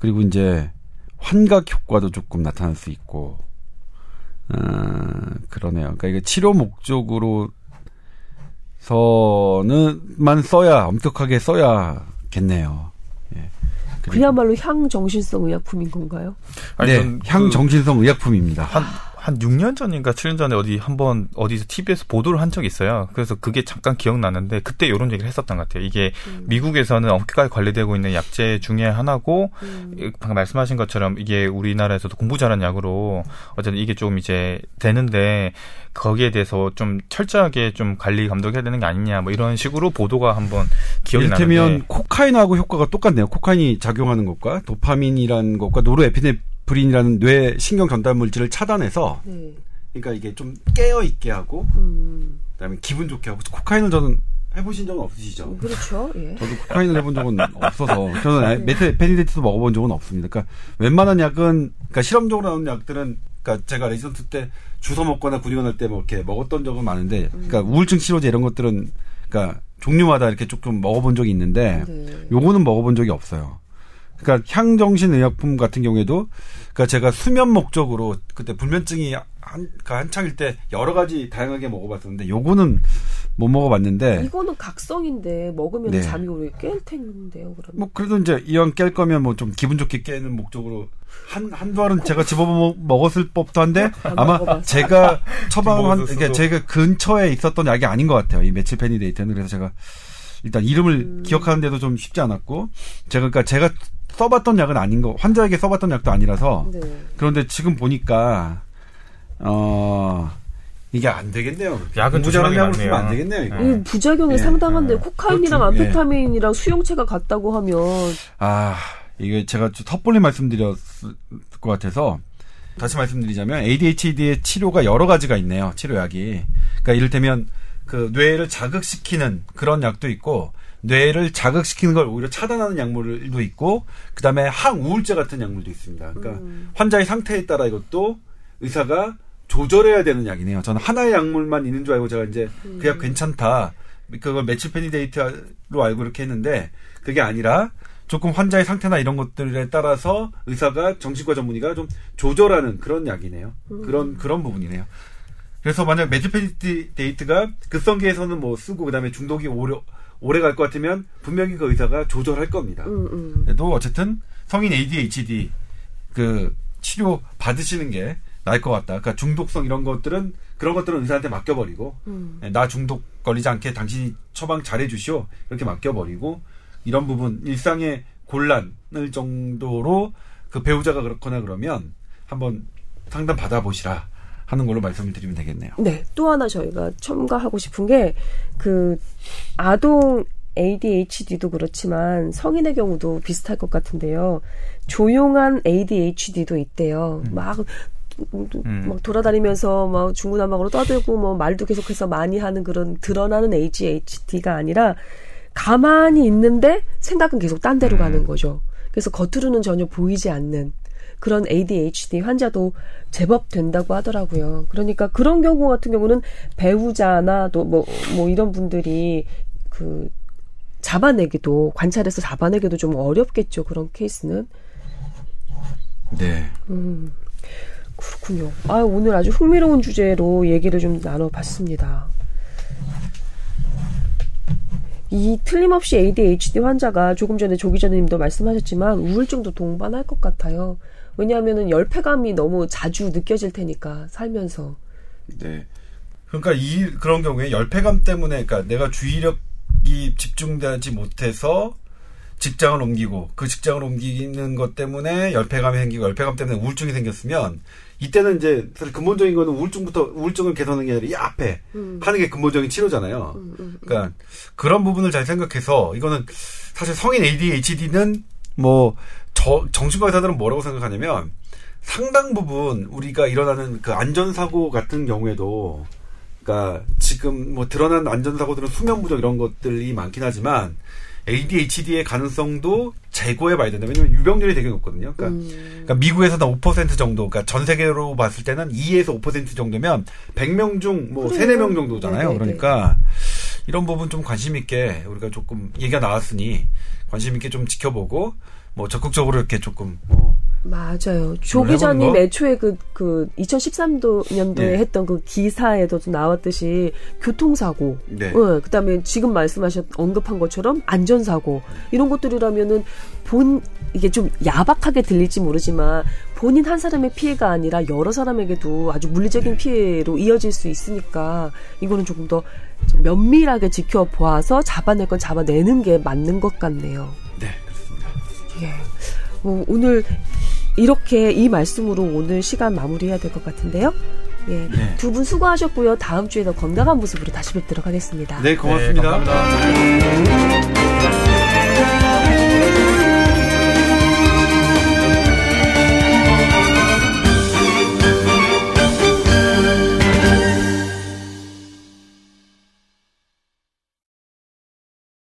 그리고 이제 환각 효과도 조금 나타날 수 있고, 어, 그러네요. 그러니까 이게 치료 목적으로서는만 써야 엄격하게 써야겠네요. 그야말로 향 정신성 의약품인 건가요? 아니, 네, 향 정신성 그 의약품입니다. 한, 한 6년 전인가 7년 전에 어디 한번 어디서 TV에서 보도를 한 적이 있어요. 그래서 그게 잠깐 기억나는데 그때 이런 얘기를 했었던 것 같아요. 이게 음. 미국에서는 엄격하게 관리되고 있는 약제 중에 하나고 음. 방금 말씀하신 것처럼 이게 우리나라에서도 공부 잘하는 약으로 어쨌든 이게 좀 이제 되는데 거기에 대해서 좀 철저하게 좀 관리 감독해야 되는 게 아니냐 뭐 이런 식으로 보도가 한번 기억이 나는데 이를테면 코카인하고 효과가 똑같네요. 코카인이 작용하는 것과 도파민이라는 것과 노르에피네프린이라는 뇌 신경 전달 물질을 차단해서 네. 그러니까 이게 좀 깨어 있게 하고 음. 그다음에 기분 좋게 하고 코카인을 저는 해보신 적은 없으시죠? 그렇죠. 예. 저도 코카인을 해본 적은 없어서 저는 methylphenidate도 먹어본 적은 없습니다. 그러니까 웬만한 약은 그러니까 실험적으로 나오는 약들은 그러니까 제가 레지던트 때 주워 먹거나 군의관 할때 뭐 이렇게 먹었던 적은 많은데 그러니까 우울증 치료제 이런 것들은 그러니까 종류마다 이렇게 조금 먹어본 적이 있는데 네. 요거는 먹어본 적이 없어요. 그러니까 향정신 의약품 같은 경우에도 그러니까 제가 수면 목적으로 그때 불면증이 한, 그러니까 한창일 때 여러 가지 다양하게 먹어봤었는데 요거는 못 먹어봤는데 이거는 각성인데 먹으면 네. 잠이 오래 깰 텐데요. 그러면 뭐 그래도 이제 이왕 깰 거면 뭐 좀 기분 좋게 깨는 목적으로 한 한두 알은 제가 집어 먹었을 법도 한데 [LAUGHS] 아마 먹어봤어. 제가 [LAUGHS] 처방한 그러니까 제가 근처에 있었던 약이 아닌 것 같아요. 이 메칠페니데이트는 그래서 제가 일단 이름을 음. 기억하는데도 좀 쉽지 않았고 제가 그러니까 제가 써봤던 약은 아닌 거 환자에게 써봤던 약도 아니라서 네. 그런데 지금 보니까 어 이게 안 되겠네요. 약은 부작용이 쓰면 안 되겠네요. 이거. 네. 부작용이 네. 상당한데 네. 코카인이랑 그렇죠. 암페타민이랑 수용체가 같다고 하면 아 이게 제가 섣불리 말씀드렸을 것 같아서 다시 말씀드리자면 ADHD의 치료가 여러 가지가 있네요. 치료약이. 그러니까 이를테면 그 뇌를 자극시키는 그런 약도 있고 뇌를 자극시키는 걸 오히려 차단하는 약물도 있고 그다음에 항우울제 같은 약물도 있습니다. 그러니까 음. 환자의 상태에 따라 이것도 의사가 조절해야 되는 약이네요. 저는 하나의 약물만 있는 줄 알고 제가 이제 음. 그약 괜찮다. 그걸 methylphenidate로 알고 이렇게 했는데 그게 아니라 조금 환자의 상태나 이런 것들에 따라서 의사가 정신과 전문의가 좀 조절하는 그런 약이네요. 음. 그런 그런 부분이네요. 그래서 만약 methylphenidate가 급성기에서는 뭐 쓰고 그다음에 중독이 오래 오래 갈 것 같으면 분명히 그 의사가 조절할 겁니다. 음, 음. 그래도 어쨌든 성인 ADHD 그 치료 받으시는 게 나을 것 같다. 그러니까 중독성 이런 것들은 그런 것들은 의사한테 맡겨버리고 음. 네, 나 중독 걸리지 않게 당신이 처방 잘해주시오 이렇게 맡겨버리고 이런 부분 일상의 곤란을 정도로 그 배우자가 그렇거나 그러면 한번 상담 받아보시라 하는 걸로 말씀을 드리면 되겠네요. 네. 또 하나 저희가 첨가하고 싶은 게 그 아동 ADHD도 그렇지만 성인의 경우도 비슷할 것 같은데요. 조용한 ADHD도 있대요. 음. 막 음. 막 돌아다니면서 막 중구난방으로 떠들고 뭐 말도 계속해서 많이 하는 그런 드러나는 ADHD가 아니라 가만히 있는데 생각은 계속 딴 데로 음. 가는 거죠. 그래서 겉으로는 전혀 보이지 않는 그런 ADHD 환자도 제법 된다고 하더라고요. 그러니까 그런 경우 같은 경우는 배우자나 또 뭐, 뭐 이런 분들이 그 잡아내기도, 관찰해서 잡아내기도 좀 어렵겠죠. 그런 케이스는. 네. 음. 그렇군요. 아, 오늘 아주 흥미로운 주제로 얘기를 좀 나눠봤습니다. 이 틀림없이 ADHD 환자가 조금 전에 조 기자님도 말씀하셨지만 우울증도 동반할 것 같아요. 왜냐하면은 열패감이 너무 자주 느껴질 테니까 살면서. 네. 그러니까 이 그런 경우에 열패감 때문에 그러니까 내가 주의력이 집중되지 못해서 직장을 옮기고 그 직장을 옮기는 것 때문에 열패감이 생기고 열패감 때문에 우울증이 생겼으면 이때는 이제 사실 근본적인 거는 우울증부터 우울증을 개선하는 게 아니라 이 앞에 음. 하는 게 근본적인 치료잖아요. 음, 음, 음, 그러니까 그런 부분을 잘 생각해서 이거는 사실 성인 ADHD는 뭐 저, 정신과 의사들은 뭐라고 생각하냐면 상당 부분 우리가 일어나는 그 안전사고 같은 경우에도 그러니까 지금 뭐 드러난 안전사고들은 수면 부족 이런 것들이 많긴 하지만 ADHD의 가능성도 제고해 봐야 된다. 왜냐면 유병률이 되게 높거든요. 그러니까, 음. 그러니까 미국에서는 5% 정도, 그러니까 전 세계로 봤을 때는 2에서 5% 정도면 100명 중 뭐 3, 4명 정도잖아요. 네네네. 그러니까 이런 부분 좀 관심 있게 우리가 조금 얘기가 나왔으니 관심 있게 좀 지켜보고 뭐 적극적으로 이렇게 조금 뭐 맞아요. 조 기자님 애초에 그, 그, 2013년도에 네. 했던 그 기사에도 좀 나왔듯이 교통사고, 네. 어, 그 다음에 지금 말씀하셨, 언급한 것처럼 안전사고, 이런 것들이라면은 본, 이게 좀 야박하게 들릴지 모르지만 본인 한 사람의 피해가 아니라 여러 사람에게도 아주 물리적인 네. 피해로 이어질 수 있으니까 이거는 조금 더 면밀하게 지켜보아서 잡아낼 건 잡아내는 게 맞는 것 같네요. 네, 그렇습니다. 예. 뭐 오늘 이렇게 이 말씀으로 오늘 시간 마무리해야 될 것 같은데요. 예. 네. 두분 수고하셨고요. 다음 주에 더 건강한 모습으로 다시 뵙도록 하겠습니다. 네, 고맙습니다 네,